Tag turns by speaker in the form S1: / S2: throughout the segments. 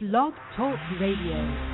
S1: Blog Talk Radio.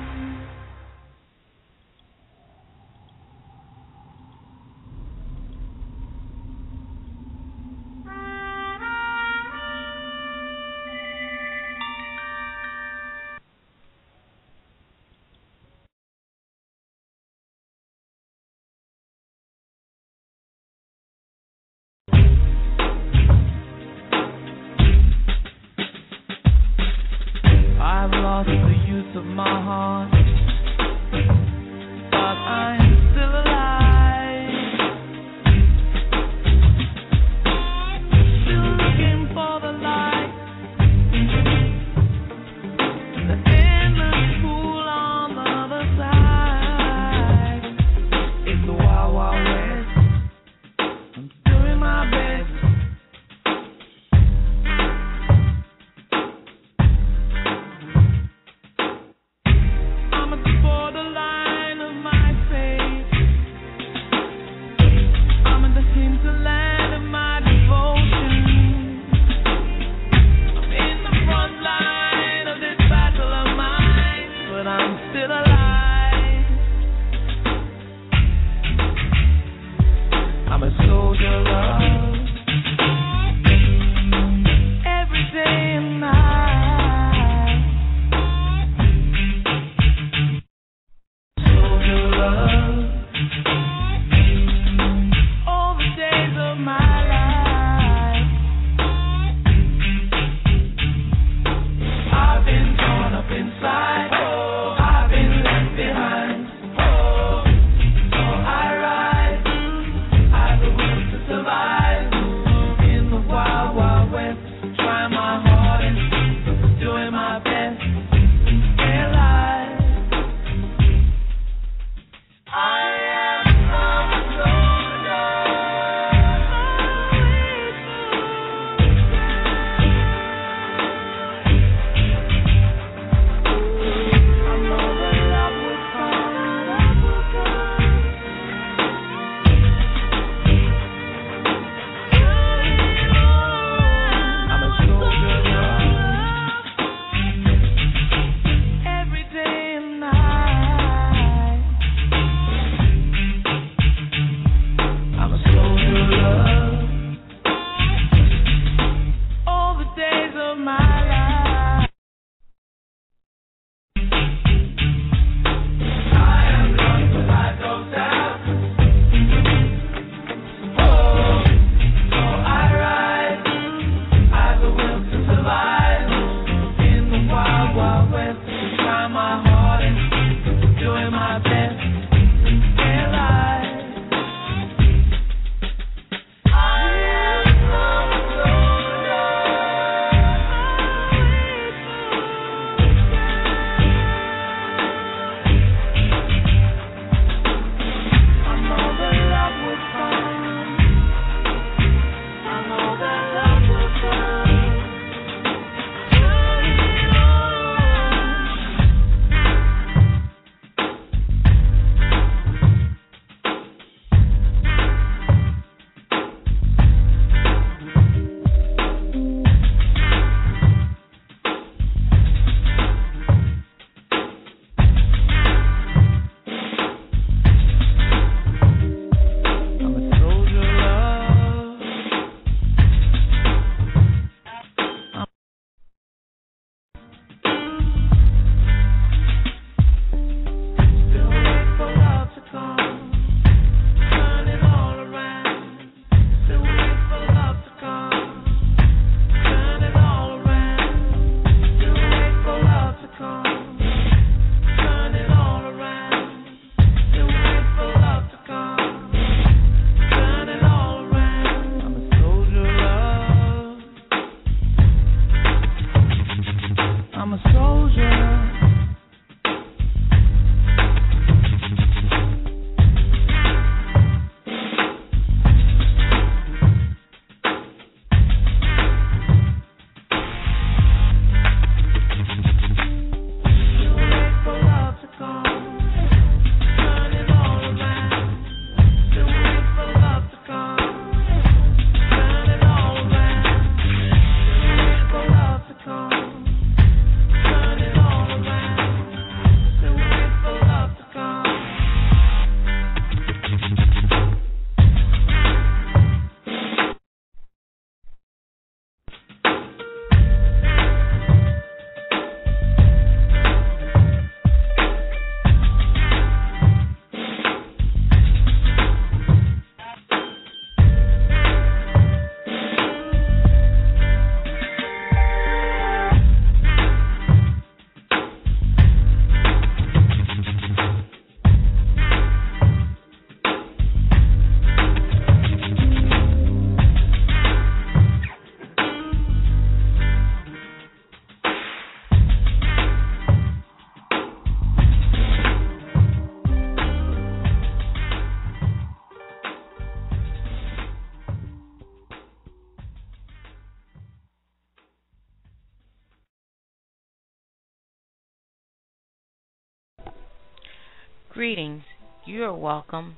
S2: Greetings. You are welcome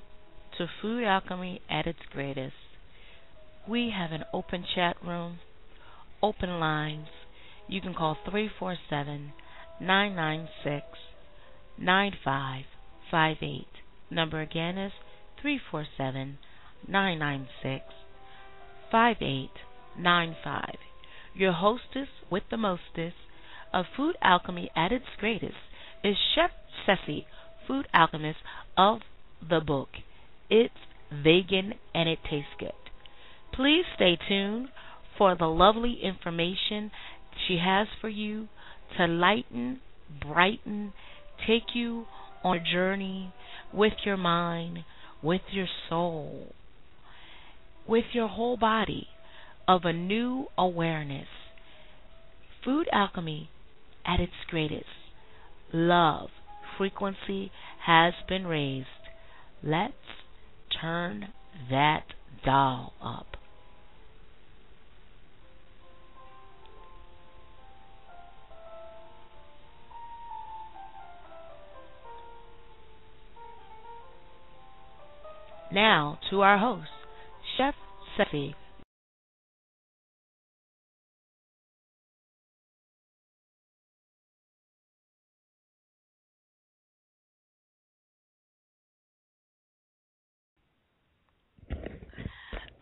S2: to Food Alchemy at its greatest. We have an open chat room, open lines. You can call 347 996 9558. Number again is 347 996 5895. Your hostess with the mostest of Food Alchemy at its greatest is Chef Ceci, food alchemist of the book. It's vegan and it tastes good. Please stay tuned for the lovely information she has for you to lighten, brighten, take you on a journey with your mind, with your soul, with your whole body of a new awareness. Food alchemy at its greatest. Love frequency has been raised. Let's turn that dial up. Now to our host, Chef Ceci.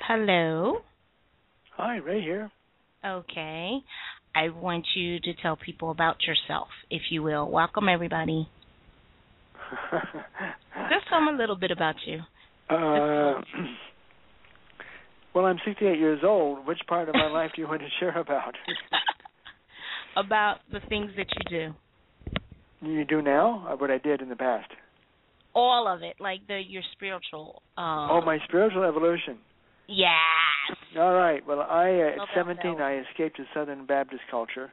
S2: Hello.
S3: Hi, Ray here.
S2: Okay. I want you to tell people about yourself, if you will. Welcome, everybody. Just tell them a little bit about you.
S3: Uh, well, I'm 68 years old. Which part of my life do you want to share about?
S2: about the things that you
S3: do. You do now, or what I did in the past?
S2: All of it, like the your spiritual. Um,
S3: oh, my spiritual evolution.
S2: Yes.
S3: All right. Well, I uh, at 17 I escaped to Southern Baptist culture.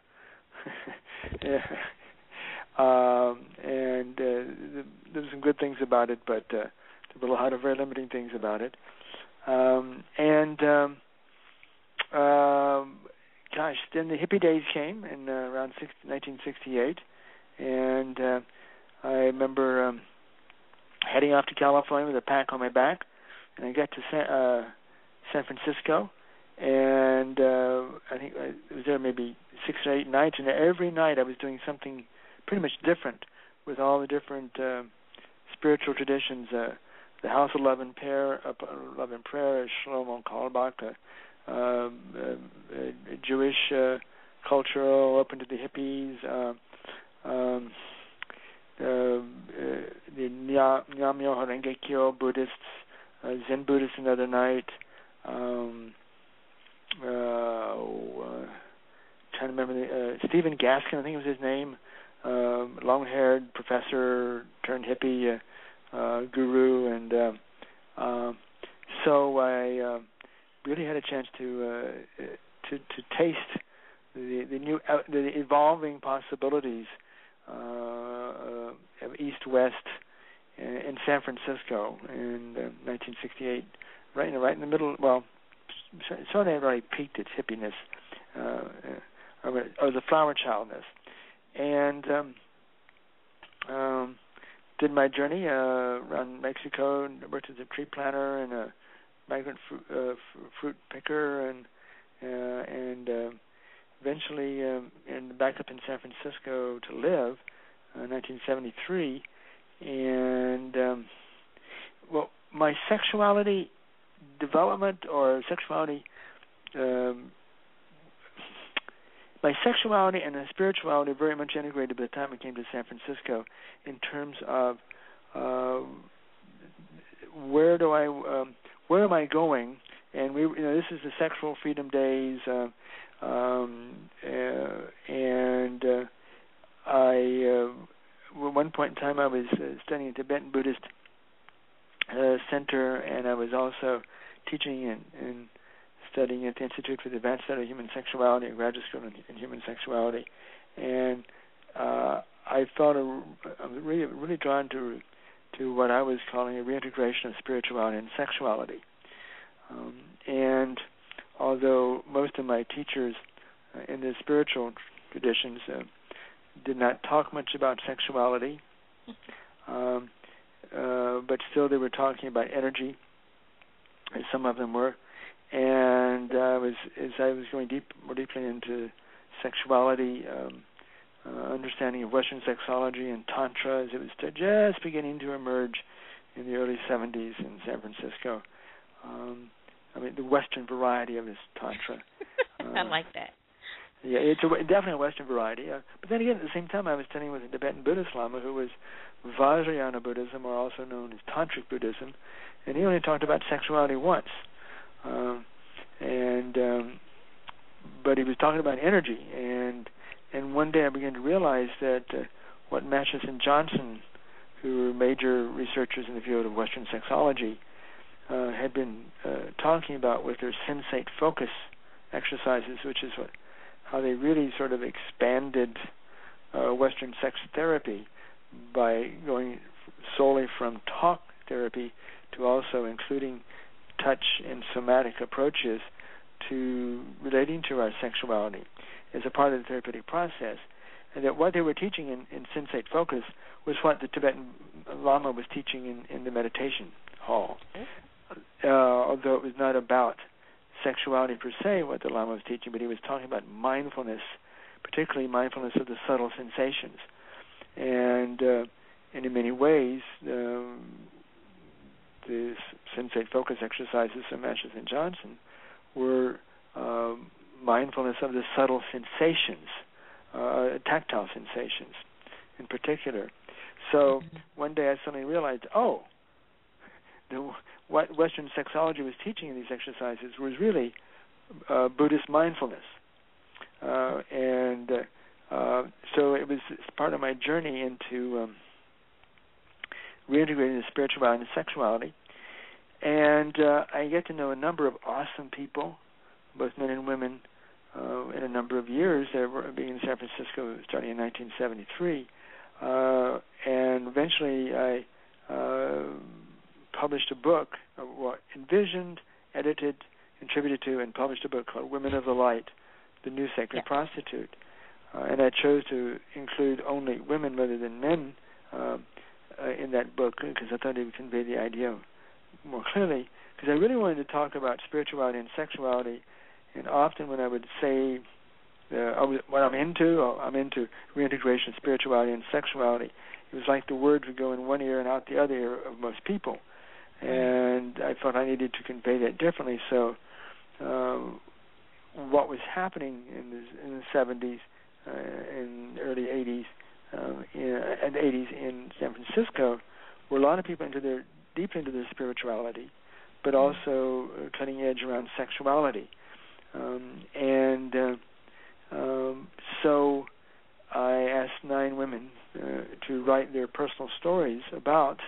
S3: yeah. Um, and uh, there's some good things about it, but uh, there were a lot of very limiting things about it. Um, and um, um, gosh, then the hippie days came in uh, around 60, 1968, and uh, I remember um, heading off to California with a pack on my back, and I got to San, uh, San Francisco, and uh, I think I was there maybe six or eight nights, and every night I was doing something pretty much different with all the different uh, spiritual traditions. Uh, the House of Love and Prayer, uh, Love and Prayer, Shlomo Carlebach, uh, um, uh, uh, Jewish uh, cultural, open to the hippies, uh, um, uh, uh, the Nam Myoho Renge Kyo Buddhists, uh, Zen Buddhists another night, um, uh, uh, trying to remember the, uh, Stephen Gaskin, I think was his name, um, long-haired professor turned hippie uh, uh, guru, and uh, uh, so I uh, really had a chance to uh, to to taste the the new uh, the evolving possibilities uh, of East West in San Francisco in uh, 1968 right in right in the middle. Well, sort of already peaked its hippiness, uh, or, or the flower childness, and um, um, did my journey uh, around Mexico. And worked as a tree planter and a migrant fruit, uh, fruit picker, and uh, and uh, eventually um, and back up in San Francisco to live, uh, 1973, and um, well, my sexuality development or sexuality um, my sexuality and my spirituality very much integrated by the time I came to San Francisco in terms of uh, where do I um, where am I going? And we you know this is the sexual freedom days uh, um, uh, and uh, I uh, at one point in time I was uh, studying Tibetan Buddhist uh, center, and I was also teaching and, and studying at the Institute for the Advanced Study of Human Sexuality, a graduate school in, in human sexuality, and uh, I felt a, I was really really drawn to to what I was calling a reintegration of spirituality and sexuality. Um, and although most of my teachers uh, in the spiritual traditions uh, did not talk much about sexuality, um, uh, but still they were talking about energy, as some of them were. And uh, was as I was going deep more deeply into sexuality, um, uh, understanding of Western sexology and tantra, as it was just beginning to emerge in the early 70s in San Francisco. Um, I mean, the Western variety of this tantra.
S2: I like that.
S3: Yeah, it's a, definitely a Western variety. Uh, but then again, at the same time, I was studying with a Tibetan Buddhist Lama who was Vajrayana Buddhism, or also known as Tantric Buddhism, and he only talked about sexuality once. Um, and um, but he was talking about energy, and and one day I began to realize that uh, what Masters and Johnson, who were major researchers in the field of Western sexology, uh, had been uh, talking about with their sensate focus exercises, which is what how they really sort of expanded uh, Western sex therapy by going solely from talk therapy to also including touch and somatic approaches to relating to our sexuality as a part of the therapeutic process. And that what they were teaching in, in Sensate Focus was what the Tibetan Lama was teaching in, in the meditation hall. Uh, although it was not about sexuality per se, what the Lama was teaching, but he was talking about mindfulness, particularly mindfulness of the subtle sensations. And, uh, and in many ways, um, the sensate focus exercises of Masters and Johnson were uh, mindfulness of the subtle sensations, uh, tactile sensations in particular. So
S2: Mm-hmm.
S3: one day I suddenly realized, oh, the, what Western sexology was teaching in these exercises was really uh, Buddhist mindfulness, uh, and uh, so it was part of my journey into um, reintegrating the spirituality and sexuality. And uh, I get to know a number of awesome people, both men and women, uh, in a number of years. There were being in San Francisco starting in 1973, uh, and eventually I published a book, uh, what envisioned, edited, contributed to, and published a book called "Women of the Light: The New Sacred
S2: Yeah.
S3: Prostitute." Uh, and I chose to include only women rather than men uh, uh, in that book because I thought it would convey the idea more clearly. Because I really wanted to talk about spirituality and sexuality, and often when I would say uh, what I'm into, I'm into reintegration, spirituality, and sexuality. It was like the words would go in one ear and out the other ear of most people, and I thought I needed to convey that differently. So, um, what was happening in the in the 70s, uh, in early 80s, um, in, and 80s in San Francisco, were a lot of people into their deep into their spirituality, but also uh, cutting edge around sexuality, um, and uh, um, so I asked nine women uh, to write their personal stories about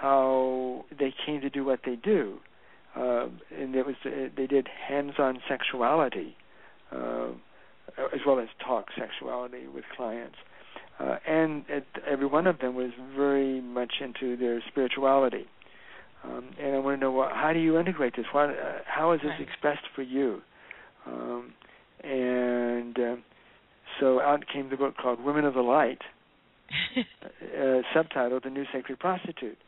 S3: how they came to do what they do, uh, and it was uh, they did hands-on sexuality uh, as well as talk sexuality with clients, uh, and it, every one of them was very much into their spirituality. Um, and I want to know what, how do you integrate this? What, uh, how is this
S2: Right.
S3: expressed for you? Um, and uh, so out came the book called Women of the Light, uh, subtitled The New Sacred Prostitute.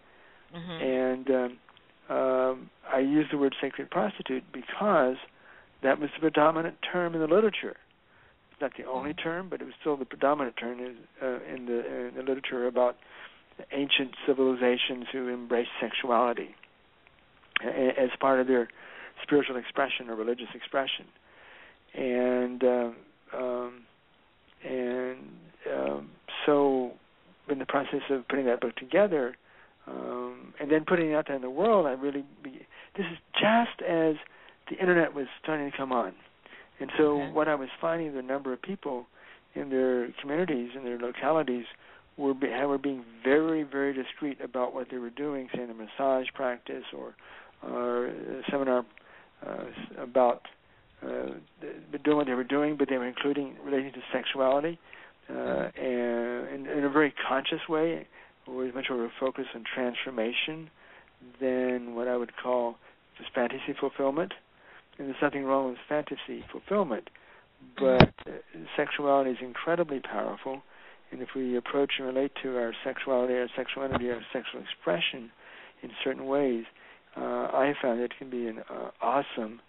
S2: Mhm.
S3: And um, um, I use the word sacred prostitute because that was the predominant term in the literature. It's not the only term, but it was still the predominant term in, uh, in the in the literature about ancient civilizations who embraced sexuality as part of their spiritual expression or religious expression. And um, um, and um, so, in the process of putting that book together, um, and then putting it out there in the world, I really be, this is just as the internet was starting to come on, and so
S2: Okay.
S3: what I was finding the number of people in their communities in their localities were be, were being very very discreet about what they were doing, say in a massage practice or or a seminar uh, about uh, doing what they were doing, but they were including relating to sexuality uh, and in, in a very conscious way, was much more of a focus on transformation than what I would call just fantasy fulfillment. And there's nothing wrong with fantasy fulfillment, but sexuality is incredibly powerful, and if we approach and relate to our sexuality, our sexual energy, our sexual expression in certain ways, uh, I found it can be an uh, awesome,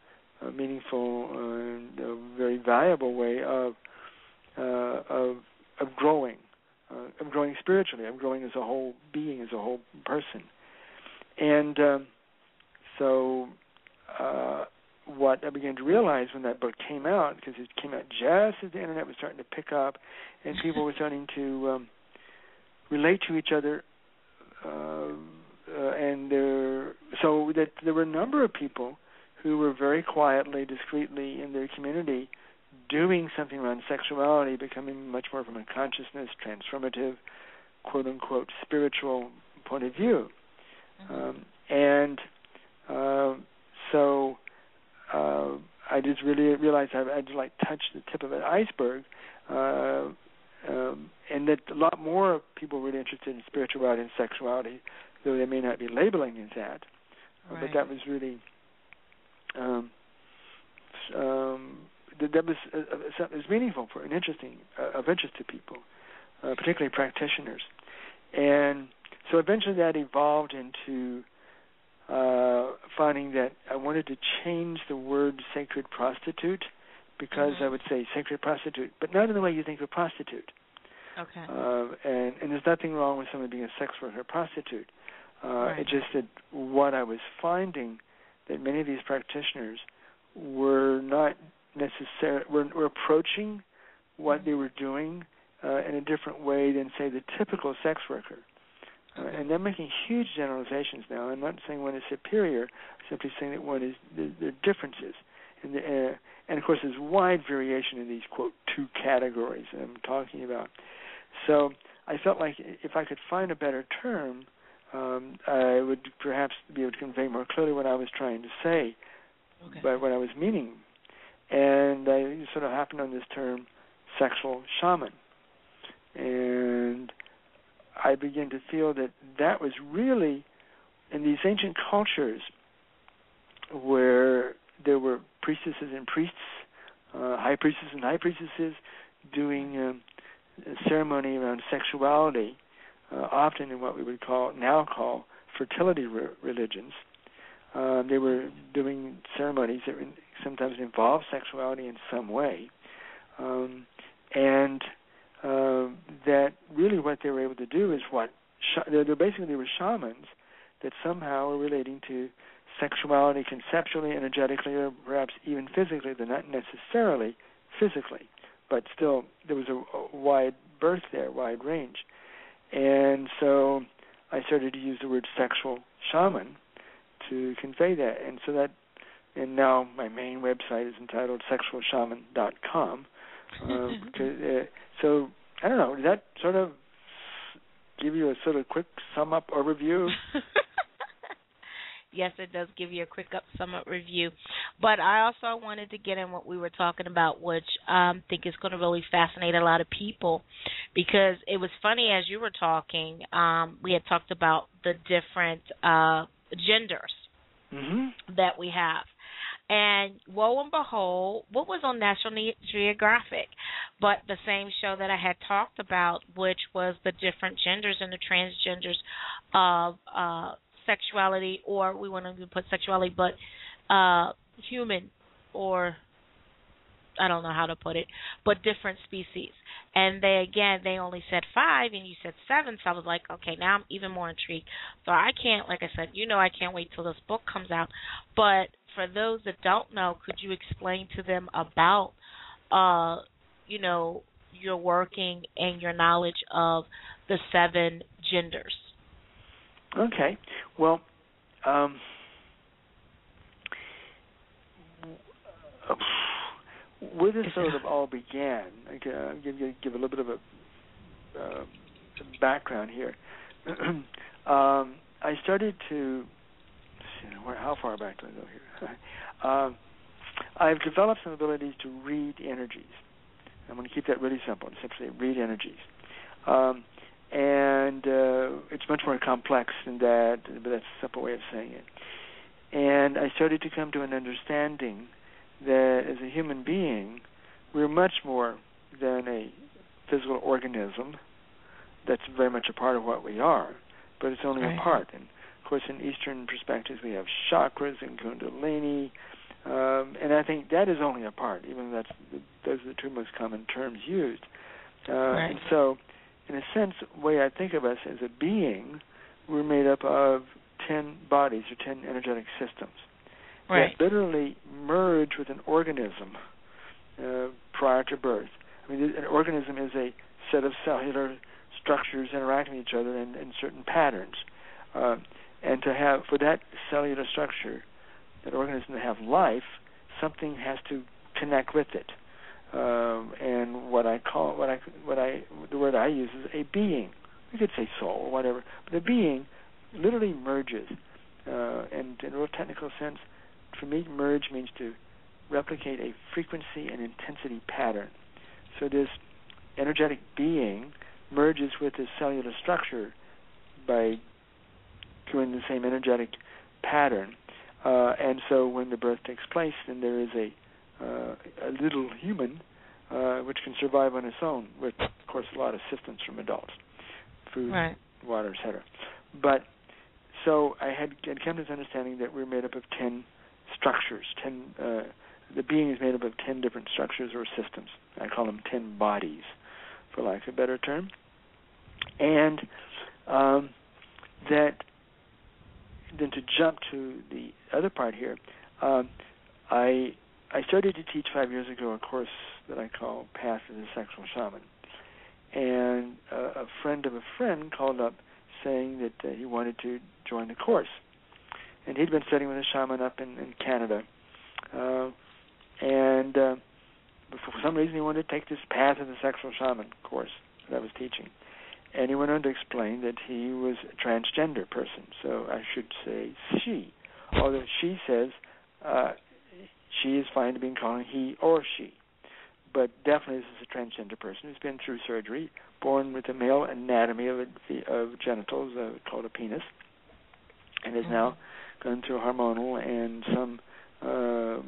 S3: uh, meaningful, and very valuable way of uh, of of growing, uh, of growing spiritually, of growing as a whole being, as a whole person, and um, so uh, what I began to realize when that book came out, because it came out just as the internet was starting to pick up, and people were starting to um, relate to each other, uh, uh, and there, so that there were a number of people who were very quietly, discreetly in their community doing something around sexuality, becoming much more from a consciousness, transformative, quote unquote, spiritual point of view. Mm-hmm. Um, and uh, so uh, I just really realized I, I just like touched the tip of an iceberg, uh, um, and that a lot more people were really interested in spirituality and sexuality, though they may not be labeling it that.
S2: Right.
S3: But that was really um, um, that, that was uh, uh was meaningful for and interesting uh, of interest to people, uh, particularly practitioners, and so eventually that evolved into uh, finding that I wanted to change the word sacred prostitute because
S2: mm-hmm.
S3: I would say sacred prostitute, but not in the way you think of prostitute.
S2: Okay.
S3: Uh, and and there's nothing wrong with someone being a sex worker or prostitute. Uh,
S2: right.
S3: It's just that what I was finding that many of these practitioners were not necessarily were, were approaching what
S2: mm-hmm.
S3: they were doing uh, in a different way than say the typical sex worker. Uh, and they're making huge generalizations now. I'm not saying one is superior, I'm simply saying that one is there, there are differences. And, the, uh, and of course, there's wide variation in these quote two categories that I'm talking about. So I felt like if I could find a better term, um, I would perhaps be able to convey more clearly what I was trying to say,
S2: okay.
S3: but what I was meaning. And I sort of happened on this term, sexual shaman. And I began to feel that that was really in these ancient cultures where there were priestesses and priests, uh, high priestesses and high priestesses doing um, ceremony around sexuality, uh, often in what we would call now call fertility re- religions. Um, they were doing ceremonies that sometimes involved sexuality in some way, um, and uh, that really what they were able to do is what sh- they're, they're basically were shamans that somehow were relating to sexuality conceptually, energetically, or perhaps even physically. They're not necessarily physically, but still there was a, a wide berth there, wide range, and so I started to use the word sexual shaman to convey that, and so that, and now my main website is entitled sexualshaman.com. Um, uh, so I don't know. Does that sort of give you a sort of quick sum up overview?
S2: yes, it does give you a quick up sum up review. But I also wanted to get in what we were talking about, which I um, think is going to really fascinate a lot of people, because it was funny as you were talking. Um, we had talked about the different uh, genders
S3: mm-hmm.
S2: that we have. And lo and behold, what was on National Geographic? But the same show that I had talked about, which was the different genders and the transgenders of uh, sexuality, or we want to put sexuality, but uh, human or I don't know how to put it, but different species. And they again, they only said five, and you said seven. So I was like, okay, now I'm even more intrigued. So I can't, like I said, you know, I can't wait till this book comes out. But for those that don't know, could you explain to them about, uh, you know, your working and your knowledge of the seven genders?
S3: Okay. Well, um, where this sort of all began, I can uh, give give a little bit of a uh, background here. um, I started to see, where how far back do I go here? um, I've developed some abilities to read energies. I'm going to keep that really simple and simply read energies. Um, and uh, it's much more complex than that, but that's a simple way of saying it. And I started to come to an understanding that as a human being, we're much more than a physical organism that's very much a part of what we are, but it's only
S2: Right.
S3: a part. And course, in Eastern perspectives, we have chakras and Kundalini, um, and I think that is only a part, even though that's those are the two most common terms used. Uh,
S2: Right.
S3: And so, in a sense, the way I think of us as a being, we're made up of ten bodies or ten energetic systems
S2: Right.
S3: that literally merge with an organism uh, prior to birth. I mean, an organism is a set of cellular structures interacting with each other in, in certain patterns, uh, and to have for that cellular structure, that organism to have life, something has to connect with it. Um, and what I call what I what I the word I use is a being. We could say soul or whatever, but a being literally merges. Uh, and in a real technical sense, for me, merge means to replicate a frequency and intensity pattern. So this energetic being merges with this cellular structure by doing the same energetic pattern. Uh, and so when the birth takes place, then there is a uh, a little human uh, which can survive on its own, with of course a lot of assistance from adults, food,
S2: Right.
S3: water, etc. But so I had, had come to this understanding that we're made up of ten structures. Ten, uh, the being is made up of ten different structures or systems. I call them ten bodies, for lack of a better term. And um, that then to jump to the other part here, um, I I started to teach five years ago a course that I call Path of the Sexual Shaman, and uh, a friend of a friend called up saying that uh, he wanted to join the course, and he'd been studying with a shaman up in, in Canada, uh, and uh, for some reason he wanted to take this Path of the Sexual Shaman course that I was teaching, and he went on to explain that he was a transgender person, so I should say she, although she says uh, she is fine to being called he or she. But definitely, this is a transgender person who's been through surgery, born with a male anatomy of, a, of genitals uh, called a penis, and has now gone through hormonal and some uh,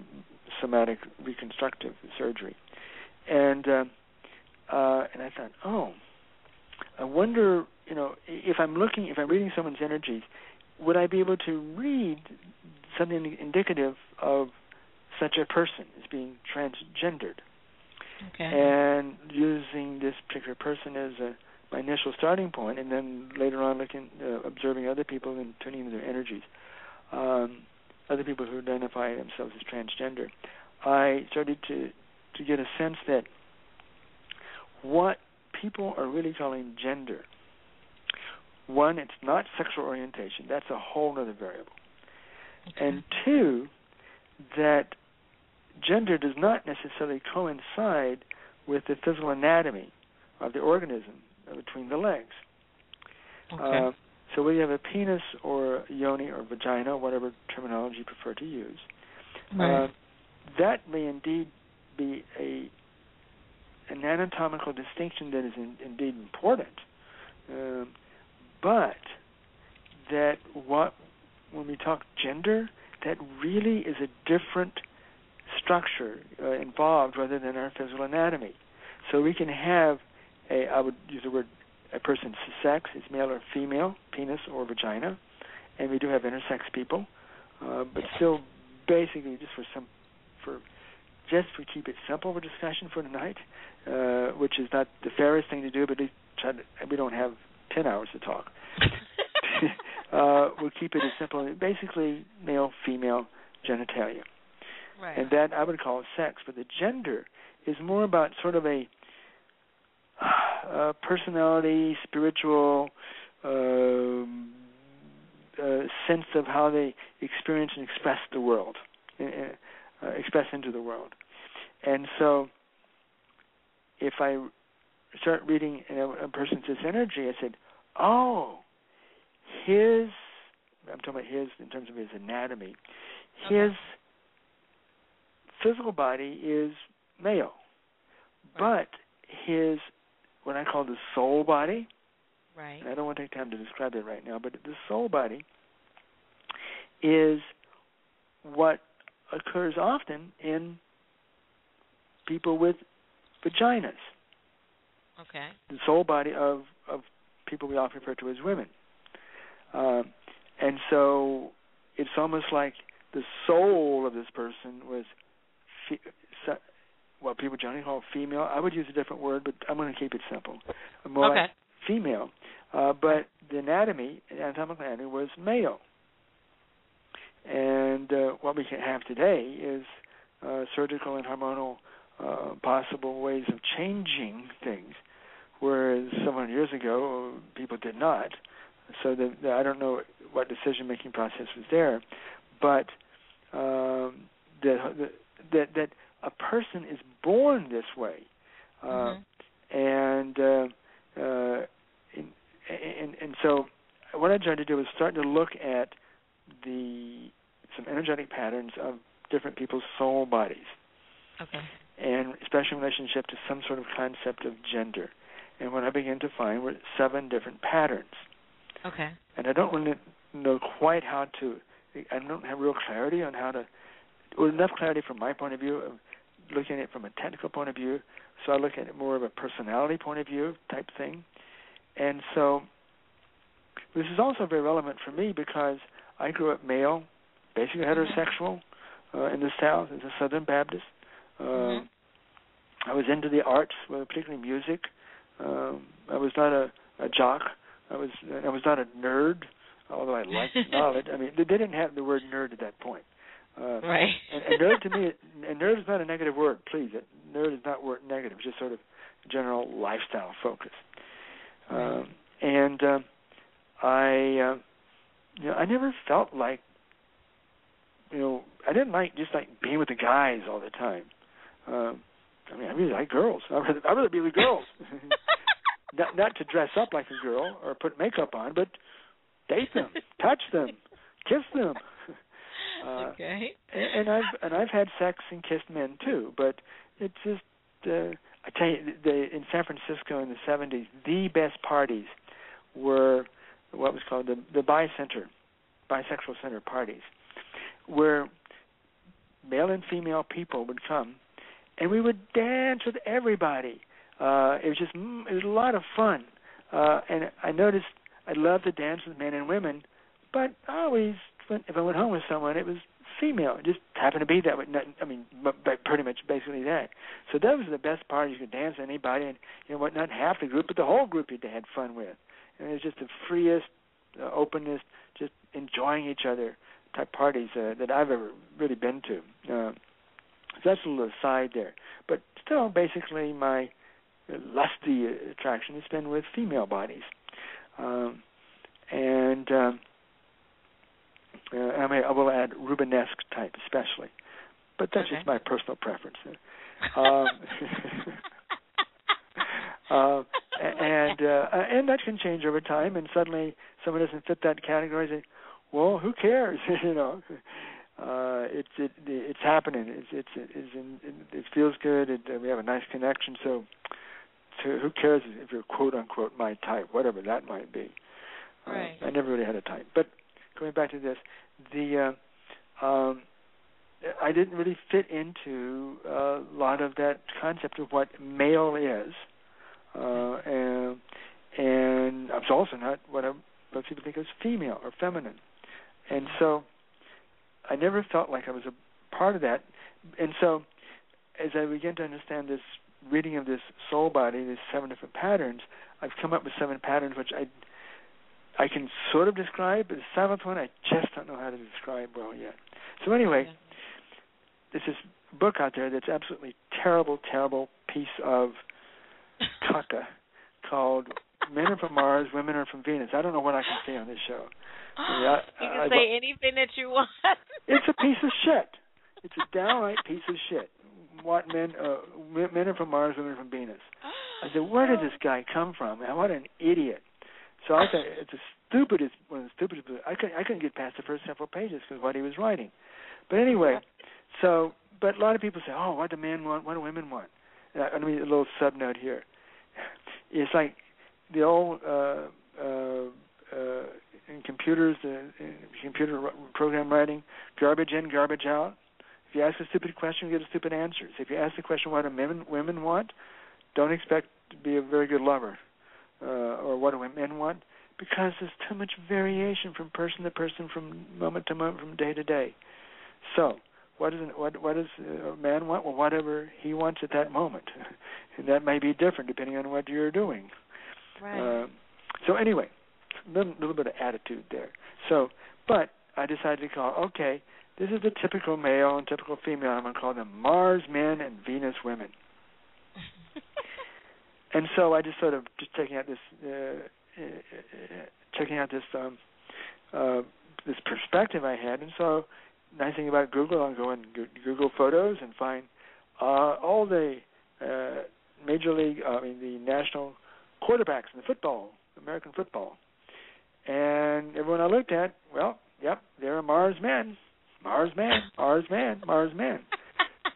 S3: somatic reconstructive surgery. And uh, uh, and I thought, oh, I wonder, you know, if I'm looking, if I'm reading someone's energies, would I be able to read something indicative of such a person as being transgendered?
S2: Okay.
S3: and using this particular person as a, my initial starting point, and then later on looking, uh, observing other people and tuning into their energies, um, other people who identify themselves as transgender, I started to to get a sense that what people are really calling gender, one, it's not sexual orientation. That's a whole other variable.
S2: okay.
S3: And two, that gender does not necessarily coincide with the physical anatomy of the organism between the legs.
S2: okay.
S3: Uh, so whether you have a penis or yoni or vagina, whatever terminology you prefer to use,
S2: right.
S3: uh, that may indeed be a an anatomical distinction that is in, indeed important, um, but that what when we talk gender, that really is a different structure uh, involved rather than our physical anatomy. So we can have a I would use the word a person's sex is male or female, penis or vagina, and we do have intersex people, uh, but still basically just for some for just to keep it simple for discussion for tonight, uh, which is not the fairest thing to do, but to, we don't have ten hours to talk. uh, we'll keep it as simple. Basically, male, female genitalia,
S2: right.
S3: and that I would call sex. But the gender is more about sort of a uh, personality, spiritual um, uh, sense of how they experience and express the world, uh, uh, express into the world. And so, if I start reading know, a person's energy, I said, "Oh, his." I'm talking about his in terms of his anatomy. His physical body is male,
S2: Right.
S3: but his what I call the soul body,
S2: right.
S3: and I don't want to take time to describe it right now, but the soul body is what occurs often in people with vaginas.
S2: Okay.
S3: The soul body of of people we often refer to as women. Um, and so it's almost like the soul of this person was fe- se- what people generally call female. I would use a different word, but I'm going to keep it simple. More
S2: Okay.
S3: like female. Uh, but the anatomy, anatomical anatomy, was male. And uh, what we can have today is uh, surgical and hormonal uh, possible ways of changing things, whereas 700 years ago people did not. So the, the, I don't know what decision-making process was there, but um, that that that a person is born this way, uh,
S2: Mm-hmm.
S3: and uh, uh, in, and and so what I tried to do was start to look at the some energetic patterns of different people's soul bodies,
S2: Okay.
S3: and especially in relationship to some sort of concept of gender. And what I began to find were seven different patterns.
S2: Okay.
S3: And I don't really know quite how to. I don't have real clarity on how to, or enough clarity from my point of view of looking at it from a technical point of view. So I look at it more of a personality point of view type thing. And so this is also very relevant for me because I grew up male, basically heterosexual, uh, in the South as a Southern Baptist. Uh,
S2: Mhm.
S3: I was into the arts, particularly music. Um, I was not a, a jock. I was I was not a nerd, although I liked knowledge. I mean, they didn't have the word nerd at that point. Uh,
S2: Right.
S3: and, and nerd to me, and nerd is not a negative word. Please, it, nerd is not word negative. It's just sort of general lifestyle focus. Um, and uh, I, uh, you know, I never felt like, you know, I didn't like just like being with the guys all the time. Um, I mean, I really like girls. I rather, I rather be with girls. not not to dress up like a girl or put makeup on, but date them, touch them, kiss them. Uh,
S2: okay.
S3: and, and I've and I've had sex and kissed men too, but it's just uh, I tell you, the, in San Francisco in the '70s, the best parties were what was called the the bi center, bisexual center parties, where male and female people would come, and we would dance with everybody. Uh, it was just mm, it was a lot of fun, uh, and I noticed I loved to dance with men and women, but I always went, if I went home with someone, it was female. It just happened to be that. Not, I mean, but, but pretty much basically that. So that was the best part. You could dance with anybody, and you know what? Not half the group, but the whole group you had fun with. And it was just the freest, uh, openness, just enjoying each other type parties uh, that I've ever really been to. Uh, so that's a little aside there, but still, basically, my lusty attraction has been with female bodies, um, and. Um, uh, I mean, I will add Rubenesque type, especially, but that's
S2: Okay.
S3: just my personal preference. Um, uh, and uh, and that can change over time, and suddenly someone doesn't fit that category. Say, well, who cares? you know, uh, it's it, it's happening. It's it's it's in, it feels good. It, uh, we have a nice connection. So, so who cares if you're quote unquote my type, whatever that might be. Uh, I never really had a type, but going back to this, the uh, um, I didn't really fit into a lot of that concept of what male is, uh, and and I was also not what I, what people think is female or feminine, and so I never felt like I was a part of that, and so as I began to understand this reading of this soul body, these seven different patterns, I've come up with seven patterns which I I can sort of describe, but the seventh one I just don't know how to describe well yet. So anyway, there's this book out there that's absolutely terrible, terrible piece of caca called Men Are from Mars, Women Are from Venus. I don't know what I can say on this show.
S2: You can
S3: I-
S2: say anything that you want.
S3: It's a piece of shit. It's a downright piece of shit. What men uh, men are from Mars, women are from Venus. I said, where did this guy come from? Man, what an idiot. So I said, it's the stupidest, one of the stupidest. I couldn't, I couldn't get past the first several pages because what he was writing. But anyway, so but a lot of people say, oh, what do men want? What do women want? And I, I mean, a little sub note here. It's like the old uh, uh, uh, in computers, uh, in computer program writing, garbage in, garbage out. If you ask a stupid question, you get a stupid answer. If you ask the question, what do women women want? Don't expect to be a very good lover, uh, or what do men want? Because there's too much variation from person to person, from moment to moment, from day to day. So, what does what what does a man want? Well, whatever he wants at that moment, and that may be different depending on what you're doing.
S2: Right.
S3: Uh, so anyway, a little, little bit of attitude there. So, but I decided to call. Okay, this is the typical male and typical female. I'm going to call them Mars men and Venus women. and so I just sort of just checking out this uh, uh, checking out this um, uh, this perspective I had, and so nice thing about Google, I'll go and Google Photos and find uh, all the uh, major league, uh, I mean the national quarterbacks in the football, American football, and everyone I looked at, well, yep, they're a Mars man, Mars man, Mars man, Mars man.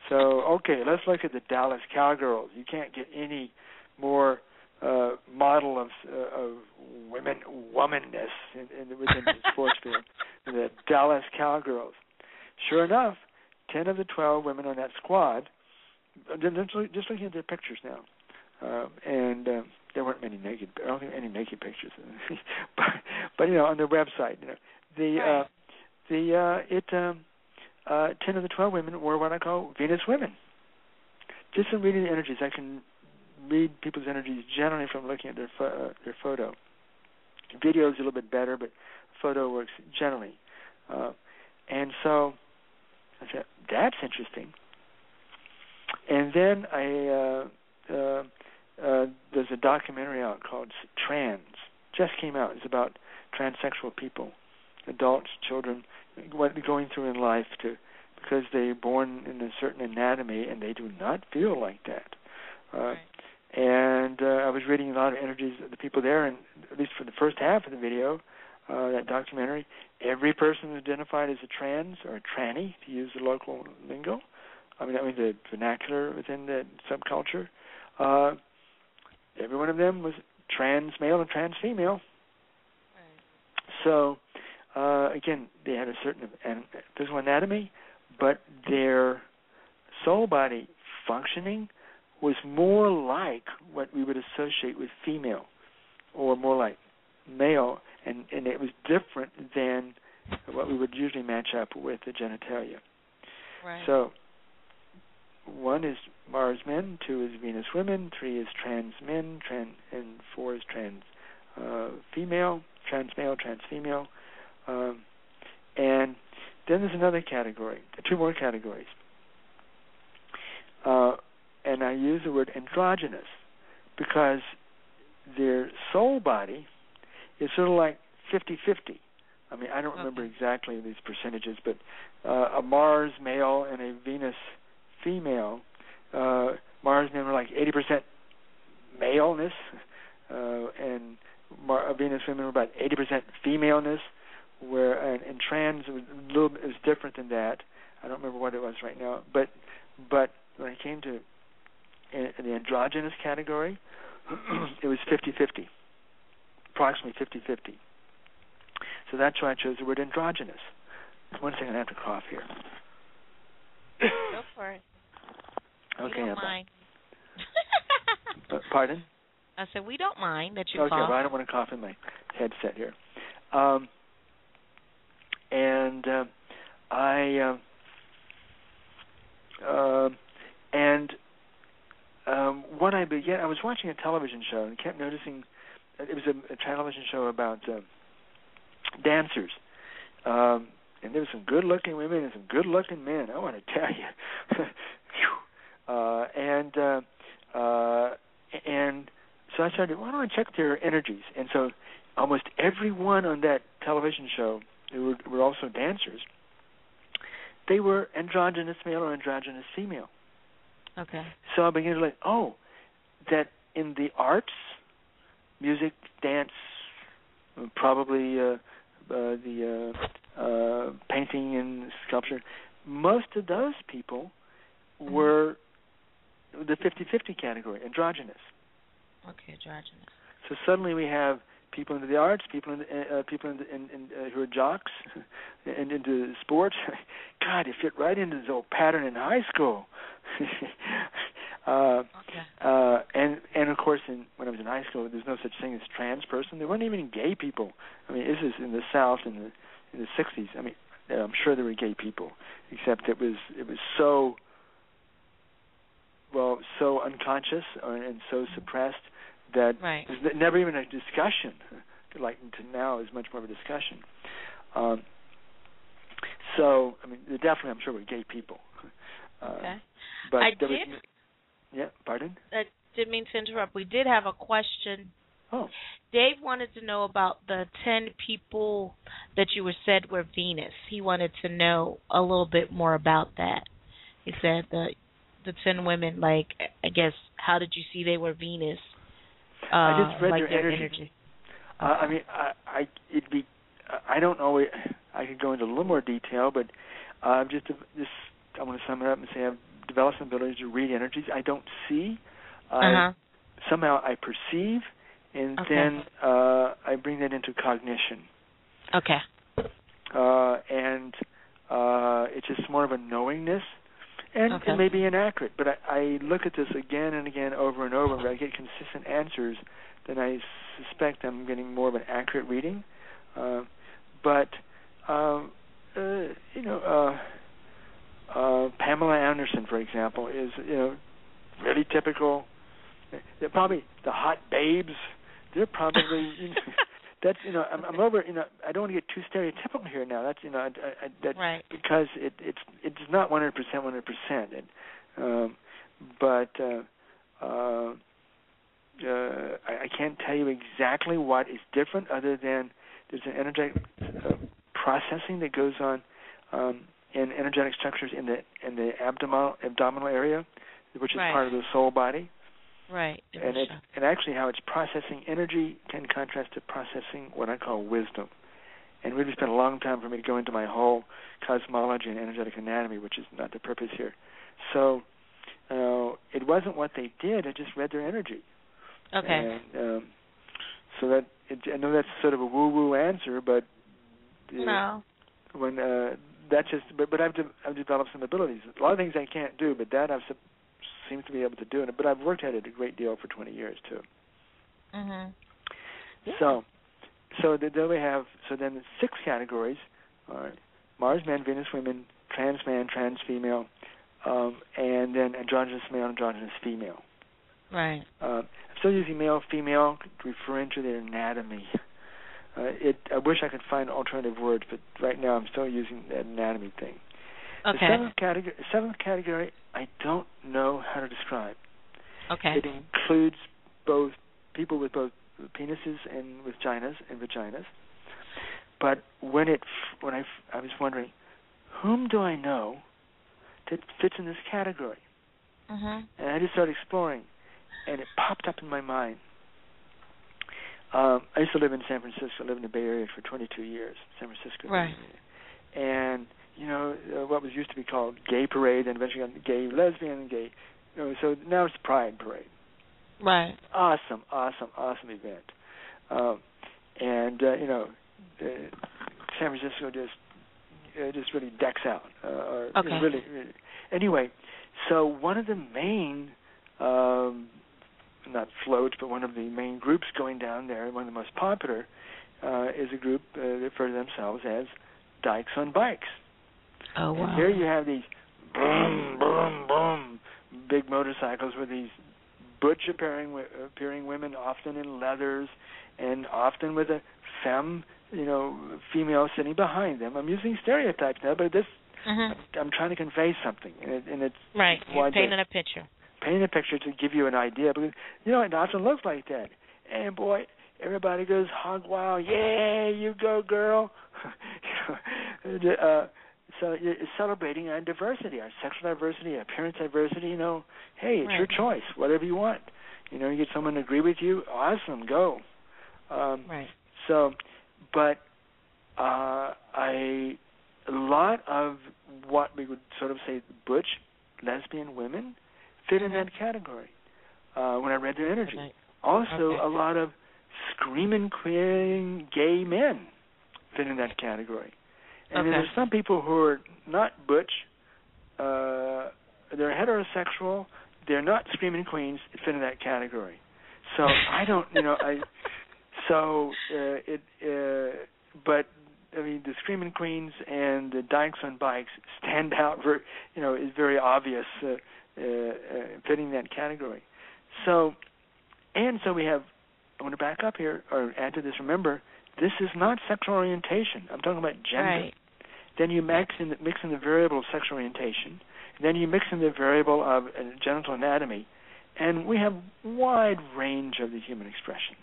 S3: So okay, let's look at the Dallas Cowgirls. You can't get any more uh, model of uh, of women womanness in, in within the sports field than the Dallas Cowgirls. Sure enough, ten of the twelve women on that squad. Just looking at their pictures now, um, and um, there weren't many naked. I don't think any naked pictures, but but you know on their website, you know the
S2: right.
S3: uh, the uh, it um, uh, ten of the twelve women were what I call Venus women. Just from reading the energies, I can read people's energies generally from looking at their fo- uh, their photo. Video is a little bit better, but photo works generally. Uh, and so I said, that's interesting. And then I uh, uh, uh, there's a documentary out called Trans. Just came out. It's about transsexual people, adults, children, what they're going through in life to because they're born in a certain anatomy and they do not feel like that. Uh,
S2: right.
S3: And uh, I was reading a lot of energies of the people there, and at least for the first half of the video, uh, that documentary, every person identified as a trans or a tranny, to use the local lingo. I mean, I mean the vernacular within the subculture. Uh, every one of them was trans male and trans female.
S2: Right.
S3: So, uh, again, they had a certain an- physical anatomy, but their soul body functioning was more like what we would associate with female, or more like male, and and it was different than what we would usually match up with the genitalia.
S2: Right.
S3: So one is Mars men, two is Venus women, three is trans men, trans and four is trans uh, female, trans male, trans female, um, and then there's another category, two more categories. Uh, and I use the word androgynous because their soul body is sort of like 50-50. I mean, I don't remember exactly these percentages, but uh, a Mars male and a Venus female, uh, Mars men were like 80% maleness, uh, and Mar- uh, Venus women were about 80% femaleness. Where and, and trans was a little bit is different than that. I don't remember what it was right now, but but when it came to in, in the androgynous category, it was 50-50, approximately 50-50. So that's why I chose the word androgynous. One second, I have to cough here.
S2: Go for it.
S3: Okay,
S2: we don't mind.
S3: Pardon?
S2: I said we don't mind that you
S3: okay,
S2: cough.
S3: well, I don't want to cough in my headset here. Um, and uh, I uh, uh, and um, what I began, I was watching a television show and kept noticing it was a, a television show about uh, dancers. Um, and there were some good-looking women and some good-looking men. I want to tell you. Uh, and uh, uh, and so I started. Why don't I check their energies? And so almost everyone on that television show who were, were also dancers. They were androgynous male or androgynous female.
S2: Okay.
S3: So I began to like, oh, that in the arts, music, dance, probably uh, uh, the uh, uh, painting and sculpture, most of those people were the 50-50 category, androgynous.
S2: Okay, androgynous.
S3: So suddenly we have people into the arts, people in, uh, people in, in, in uh, who are jocks, and into sports. God, it fit right into this old pattern in high school. uh,
S2: Okay.
S3: uh, and and of course, in when I was in high school, there's no such thing as trans person. There weren't even gay people. I mean, this is in the South in the in the '60s. I mean, I'm sure there were gay people, except it was it was so well so unconscious and so suppressed that
S2: Right.
S3: there's never even a discussion. Like to now is much more of a discussion. Um, so I mean, definitely, I'm sure, were gay people. Uh,
S2: Okay.
S3: But
S2: I
S3: there
S2: did-
S3: was, yeah. Pardon?
S2: I didn't mean to interrupt. We did have a question.
S3: Oh.
S2: Dave wanted to know about the ten people that you were said were Venus. He wanted to know a little bit more about that. He said the the ten women, like I guess, how did you see they were Venus? Uh,
S3: I just read
S2: like
S3: their energy. Uh, I mean, I, I it'd be, I don't know. I could go into a little more detail, but uh, just to, just I want to sum it up and say I've developed some ability to read energies I don't see. I,
S2: Uh-huh.
S3: Somehow I perceive, and
S2: Okay.
S3: then uh, I bring that into cognition,
S2: Okay.
S3: uh, and uh, it's just more of a knowingness. And
S2: Okay.
S3: it may be inaccurate, but I, I look at this again and again, over and over, and I get consistent answers. Then I suspect I'm getting more of an accurate reading. Uh, but um, uh, you know, uh, uh, Pamela Anderson, for example, is you know really typical. They're probably the hot babes. They're probably you know, that's you know I'm, I'm over you know I don't want to get too stereotypical here now. That's you know I, I, I, that
S2: Right.
S3: because it it's it's not 100% 100%. And, um, but uh, uh, uh, I, I can't tell you exactly what is different, other than there's an energetic uh, processing that goes on um, in energetic structures in the in the abdominal abdominal area, which is
S2: Right.
S3: part of the soul body,
S2: Right.
S3: and it and actually how it's processing energy can contrast to processing what I call wisdom. And really spent a long time for me to go into my whole cosmology and energetic anatomy, which is not the purpose here. So uh, it wasn't what they did; I just read their energy.
S2: okay.
S3: And um, so that it, I know that's sort of a woo-woo answer, but uh,
S2: no.
S3: when uh, that's just but but I've de- I've developed some abilities. A lot of things I can't do, but that I've se- seems to be able to do it. But I've worked at it a great deal for 20 years too.
S2: Mhm.
S3: So, so th- then we have so then the six categories are Mars man, Venus women, trans man, trans female, um, and then androgynous male, androgynous female.
S2: Right.
S3: Uh, I'm still using male, female, referring to their anatomy. Uh, it. I wish I could find alternative words, but right now I'm still using that anatomy thing. The
S2: Okay.
S3: seventh category, seventh category, I don't know how to describe.
S2: Okay.
S3: It includes both people with both penises and vaginas and vaginas. But when it when I I was wondering, whom do I know that fits in this category?
S2: Mhm.
S3: And I just started exploring, and it popped up in my mind. Um, I used to live in San Francisco. I lived in the Bay Area for 22 years, San Francisco.
S2: Right.
S3: And you know uh, what was used to be called Gay Parade, and eventually got gay, lesbian, gay. You know, so now it's Pride Parade.
S2: Right.
S3: Awesome, awesome, awesome event. Um, and uh, you know, uh, San Francisco just uh, just really decks out. Uh, or,
S2: Okay.
S3: really, really. Anyway, so one of the main, um, not floats, but one of the main groups going down there, one of the most popular, uh, is a group uh, that refer to themselves as Dykes on Bikes.
S2: Oh wow.
S3: And here you have these boom, boom, boom, big motorcycles with these butch appearing appearing women, often in leathers, and often with a femme, you know, female sitting behind them. I'm using stereotypes now, but this
S2: Mhm.
S3: I'm trying to convey something, and, it, and it's
S2: Right. You're painting a picture.
S3: Painting a picture to give you an idea because you know it often looks like that. And boy, everybody goes hog wild. Yeah, you go, girl. You know, uh, so it's celebrating our diversity, our sexual diversity, our appearance diversity. You know, hey, it's your choice, whatever you want. You know, you get someone to agree with you, awesome, go. Um,
S2: Right.
S3: so, but uh, I a lot of what we would sort of say butch lesbian women fit in that category uh, when I read their energy.
S2: Right.
S3: Also,
S2: Okay.
S3: a lot of screaming, queering gay men fit in that category. And then there's some people who are not butch. Uh, they're heterosexual, they're not screaming queens that fit in that category. So I don't, you know, I. So uh, it, uh, but I mean, the screaming queens and the dykes on bikes stand out. Very, you know, is very obvious uh, uh, uh, fitting that category. So, and so we have. I want to back up here or add to this. Remember, this is not sexual orientation. I'm talking about gender.
S2: Right.
S3: Then you mix in the, mix in the variable of sexual orientation. Then you mix in the variable of uh, genital anatomy, and we have wide range of the human expression.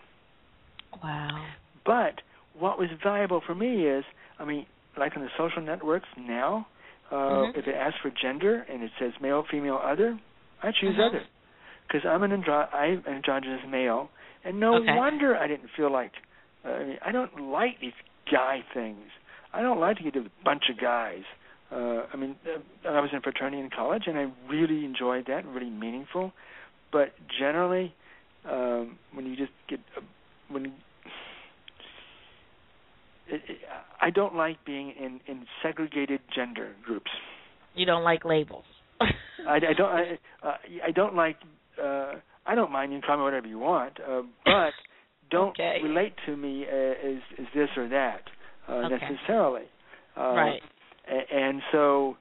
S2: Wow.
S3: But what was valuable for me is, I mean, like in the social networks now, uh,
S2: Mhm.
S3: if it asks for gender and it says male, female, other, I choose
S2: Mhm.
S3: other because I'm an andro- I'm an androgynous male, and no
S2: Okay.
S3: wonder I didn't feel like. Uh, I mean, I don't like these guy things. I don't like to get with a bunch of guys. Uh, I mean, uh, I was in fraternity in college, and I really enjoyed that, really meaningful. But generally, um, when you just get uh, when it, it, I don't like being in in segregated gender groups.
S2: You don't like labels.
S3: I, I don't I, uh, I don't like uh, I don't mind you can call me whatever you want, uh, but don't
S2: Okay.
S3: relate to me uh, as as this or that uh,
S2: Okay.
S3: necessarily. Uh,
S2: right.
S3: and so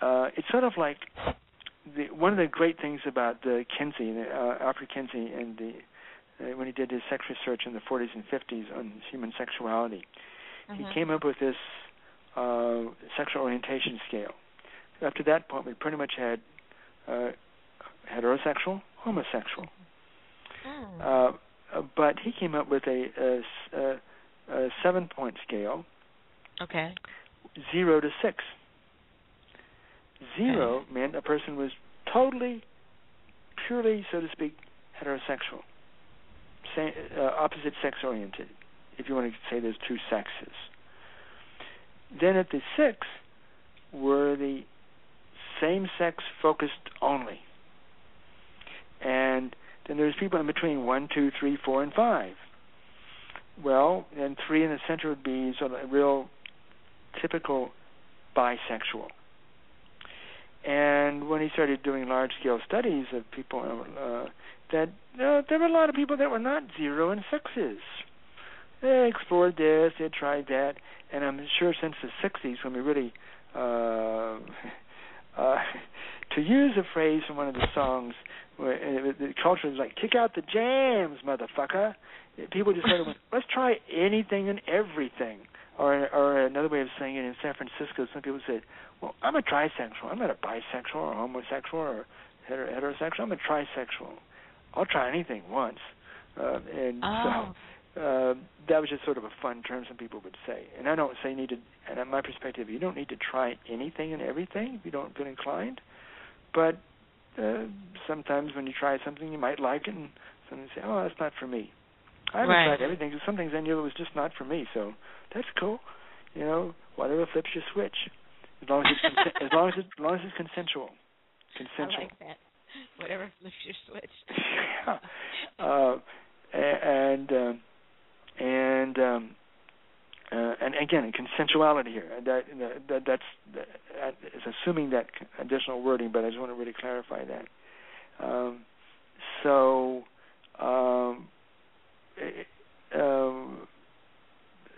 S3: uh, it's sort of like the, one of the great things about the Kinsey, the, uh, Alfred Kinsey, and the uh, when he did his sex research in the 40s and 50s on human sexuality, he
S2: Mhm.
S3: came up with this uh, sexual orientation scale. Up to that point, we pretty much had uh, heterosexual, homosexual.
S2: Mm.
S3: Uh, but he came up with a, a a- a seven-point scale,
S2: okay.
S3: zero to six. Zero meant a person was totally, purely, so to speak, heterosexual, Sa uh, opposite sex oriented, if you want to say there's two sexes. Then at the six were the same sex focused only. And then there's people in between one, two, three, four, and five. Well, and three in the center would be sort of a real typical bisexual. And when he started doing large scale studies of people, uh, that uh, there were a lot of people that were not zero and sixes. They explored this, they tried that, and I'm sure since the 60s when we really, uh, uh, to use a phrase from one of the songs, where uh, the culture is like, kick out the jams, motherfucker. People just of went, let's try anything and everything. Or, or another way of saying it in San Francisco, some people said, well, I'm a trisexual. I'm not a bisexual or homosexual or heterosexual. I'm a trisexual. I'll try anything once. Uh, and
S2: Oh.
S3: so uh, that was just sort of a fun term some people would say. And I don't say you need to, and in my perspective, you don't need to try anything and everything if you don't feel inclined. But uh, sometimes when you try something, you might like it, and something say, oh, that's not for me. I haven't
S2: Right.
S3: tried everything. 'cause Some things I knew it was just not for me. So that's cool. You know, whatever flips your switch, as long as it's consen- as long as it, as long as it's consensual.
S2: I
S3: Consensual.
S2: like that. Whatever flips your switch.
S3: Uh, and um, and um, uh, and again, consensuality here. That, that that's that is assuming that additional wording, but I just want to really clarify that. Um, so, um, um,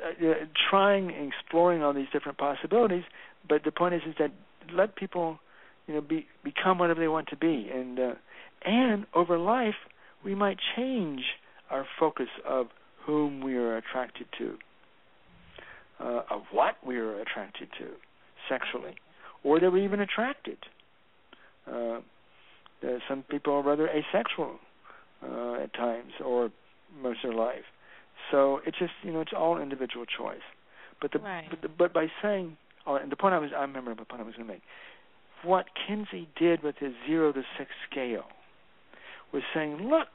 S3: uh, trying, exploring all these different possibilities, but the point is, is that let people, you know, be become whatever they want to be, and uh, and over life, we might change our focus of whom we are attracted to, uh, of what we are attracted to sexually, or that we're even attracted. Uh, uh, some people are rather asexual uh, at times, or most of their life. So it's just you know it's all individual choice. But the,
S2: Right.
S3: but, the but by saying oh, and the point I was I remember the point I was going to make. What Kinsey did with his zero to six scale was saying, look,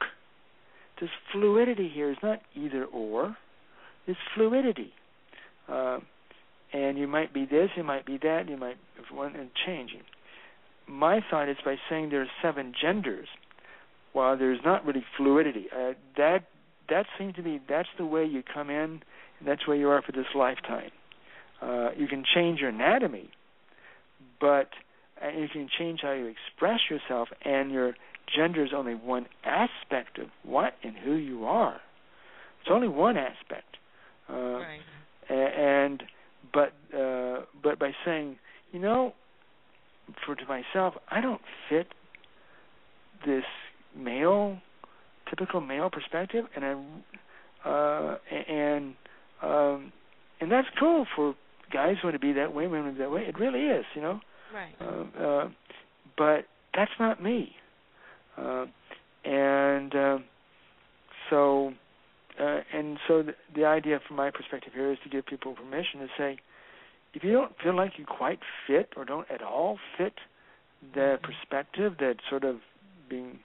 S3: this fluidity here is not either or. It's fluidity. Uh, and you might be this, you might be that, you might one and changing. My thought is by saying there are seven genders, while there's not really fluidity. Uh, that that seems to be that's the way you come in, and that's where you are for this lifetime. Uh, you can change your anatomy, but and you can change how you express yourself and your gender is only one aspect of what and who you are. It's only one aspect. Uh,
S2: right.
S3: and but uh, but by saying, you know, for to myself, I don't fit this male, typical male perspective, and I uh, and um, and that's cool for guys who want to be that way, women that way. It really is, you know.
S2: Right.
S3: Uh, uh, but that's not me. Uh, and uh, so, uh, and so the, the idea from my perspective here is to give people permission to say, if you don't feel like you quite fit or don't at all fit the perspective that sort of being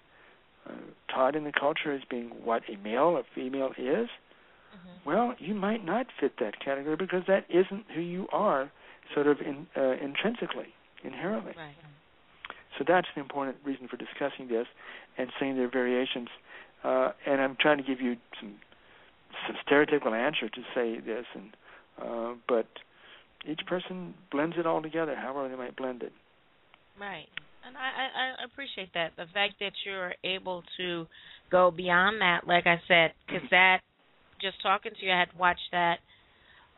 S3: uh, taught in the culture as being what a male or female is,
S2: Mm-hmm.
S3: well, you might not fit that category because that isn't who you are, sort of in, uh, intrinsically, inherently.
S2: Right.
S3: So that's an important reason for discussing this and saying there are variations. Uh, and I'm trying to give you some some stereotypical answer to say this, and uh, but each person blends it all together, however they might blend it.
S2: Right. And I, I, I appreciate that. The fact that you're able to go beyond that, like I said, because that, just talking to you, I had watched that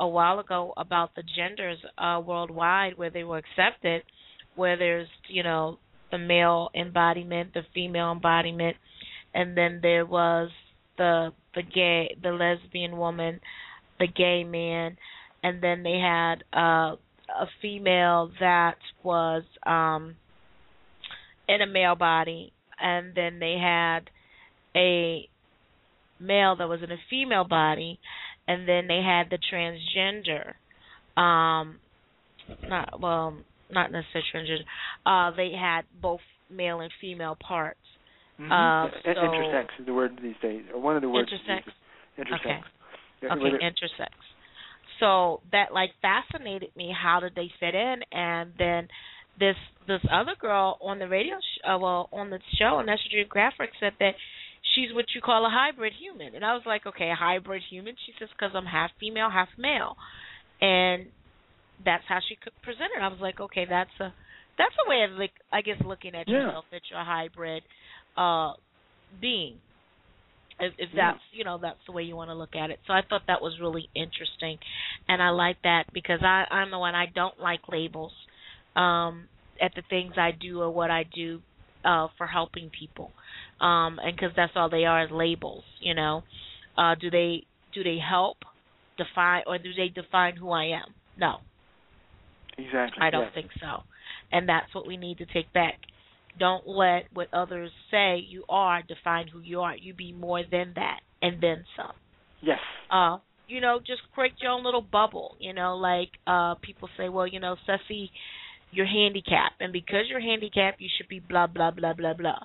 S2: a while ago about the genders uh, worldwide where they were accepted, where there's, you know, the male embodiment, the female embodiment, and then there was the the gay, the lesbian woman, the gay man, and then they had uh, a female that was um in a male body, and then they had a male that was in a female body, and then they had the transgender. Um, not well, not necessarily transgender. Uh, they had both male and female parts.
S3: Mm-hmm.
S2: Uh, so
S3: intersex is the word these days, or one of the words.
S2: Intersex.
S3: Intersex.
S2: Okay.
S3: Yeah,
S2: Okay,
S3: whether-
S2: intersex. So that like fascinated me. How did they fit in? And then this this other girl on the radio, sh- uh, well, on the show, on National Geographic said that she's what you call a hybrid human. And I was like, okay, a hybrid human. She says because I'm half female, half male, and that's how she could present it. I was like, okay, that's a that's a way of like I guess looking at
S3: Yeah.
S2: yourself that you're a hybrid uh being if, if
S3: Yeah.
S2: that's you know that's the way you want to look at it. So I thought that was really interesting, and I like that because I I'm the one I don't like labels um, at the things I do or what I do uh, for helping people, um, and because that's all they are is labels. You know, uh, do they do they help define or do they define who I am? No,
S3: exactly.
S2: I don't
S3: yes.
S2: think so, and that's what we need to take back. Don't let what others say you are define who you are. You be more than that and then some.
S3: Yes.
S2: Uh, you know, just create your own little bubble. You know, like uh people say, well, you know, Ceci, you're handicapped, and because you're handicapped, you should be blah blah blah blah blah.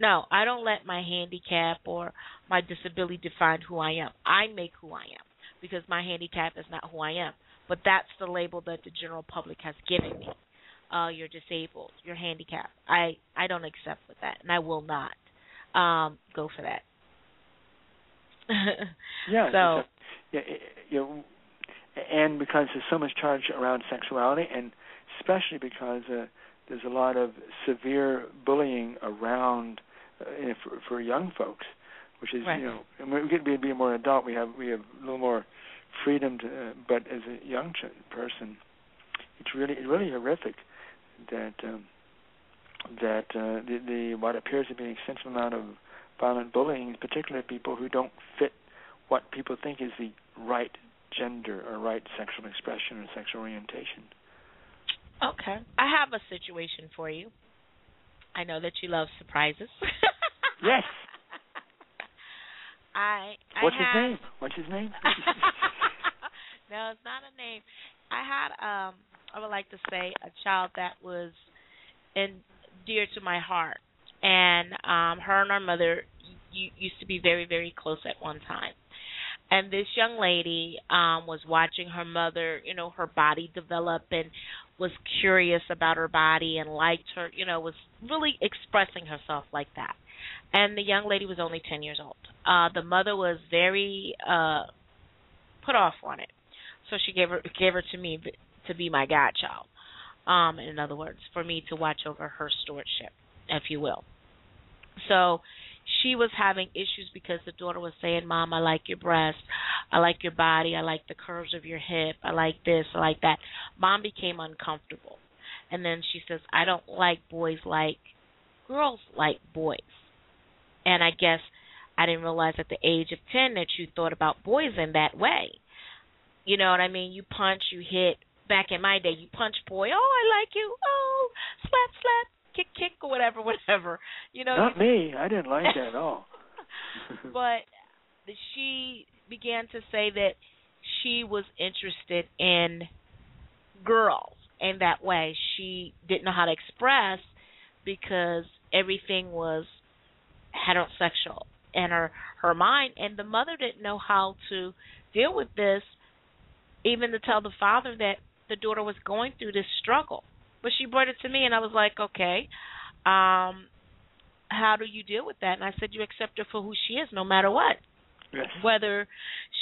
S2: No, I don't let my handicap or my disability define who I am. I make who I am because my handicap is not who I am. But that's the label that the general public has given me. Uh, you're disabled, you're handicapped. I I don't accept with that, and I will not um, go for that.
S3: Yeah.
S2: So
S3: yeah, you know, and because there's so much charge around sexuality, and especially because uh, there's a lot of severe bullying around uh, for, for young folks, which is
S2: Right.
S3: you know, and we get to be more adult. We have we have a little more freedom to, uh, but as a young ch- person, it's really it's really horrific that um, that uh, the, the what appears to be an extensive amount of violent bullying, particularly people who don't fit what people think is the right gender or right sexual expression or sexual orientation.
S2: Okay. I have a situation for you. I know that you love surprises.
S3: Yes.
S2: I, I
S3: What's his name? What's his name?
S2: no, it's not a name. I had um I would like to say a child that was in dear to my heart. And um her and her mother y- used to be very very close at one time. And this young lady um was watching her mother, you know, her body develop and was curious about her body and liked her, you know, was really expressing herself like that. And the young lady was only 10 years old. Uh the mother was very uh put off on it. So she gave her gave her to me to be my godchild. Um in other words, for me to watch over her stewardship, if you will. So she was having issues because the daughter was saying, "Mom, I like your breast, I like your body, I like the curves of your hip, I like this, I like that." Mom became uncomfortable, and then she says, "I don't like boys like girls like boys," and I guess I didn't realize at the age of ten that you thought about boys in that way. You know what I mean? You punch, you hit. Back in my day, you punch boy. Oh, I like you. Oh, slap, slap, kick, kick, or whatever, whatever. You know.
S3: Not me. I didn't like that at all.
S2: but she began to say that she was interested in girls in that way. She didn't know how to express because everything was heterosexual in her her mind and the mother didn't know how to deal with this even to tell the father that the daughter was going through this struggle. But she brought it to me and I was like okay um how do you deal with that? And I said you accept her for who she is no matter what.
S3: Yes.
S2: whether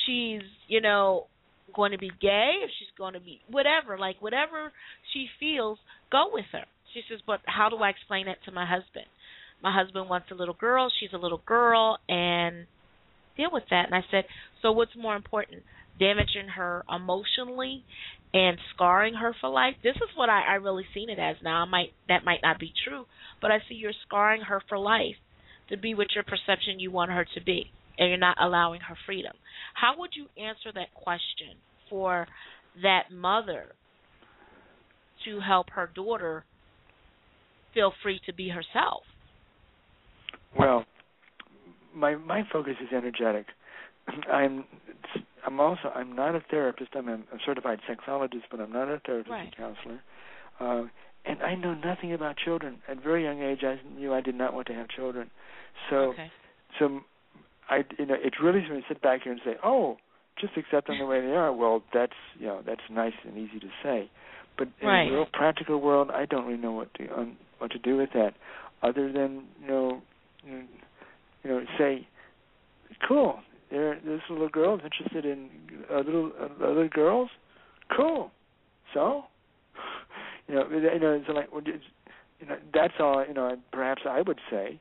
S2: she's you know going to be gay if she's going to be whatever like whatever she feels go with her. She says but how do I explain that to my husband? My husband wants a little girl, she's a little girl, and deal with that. And I said, so what's more important, damaging her emotionally and scarring her for life? This is what I, I really seen it as. Now, I might that might not be true, but I see you're scarring her for life to be what your perception you want her to be, and you're not allowing her freedom. How would you answer that question for that mother to help her daughter feel free to be herself?
S3: Well, my my focus is energetic. I'm I'm also I'm not a therapist. I'm a, a certified sexologist, but I'm not a therapist
S2: right.
S3: and counselor. Uh, and I know nothing about children. At a very young age, I knew I did not want to have children. So,
S2: okay.
S3: so I you know it's really easy to sit back here and say, oh, just accept them the way they are. Well, that's you know that's nice and easy to say, but in
S2: right.
S3: the real practical world, I don't really know what to um, what to do with that, other than you know you know, say, cool. There, this little girl is interested in uh, little uh, other girls. Cool. So, you know, you know, so like, you know, that's all. You know, perhaps I would say.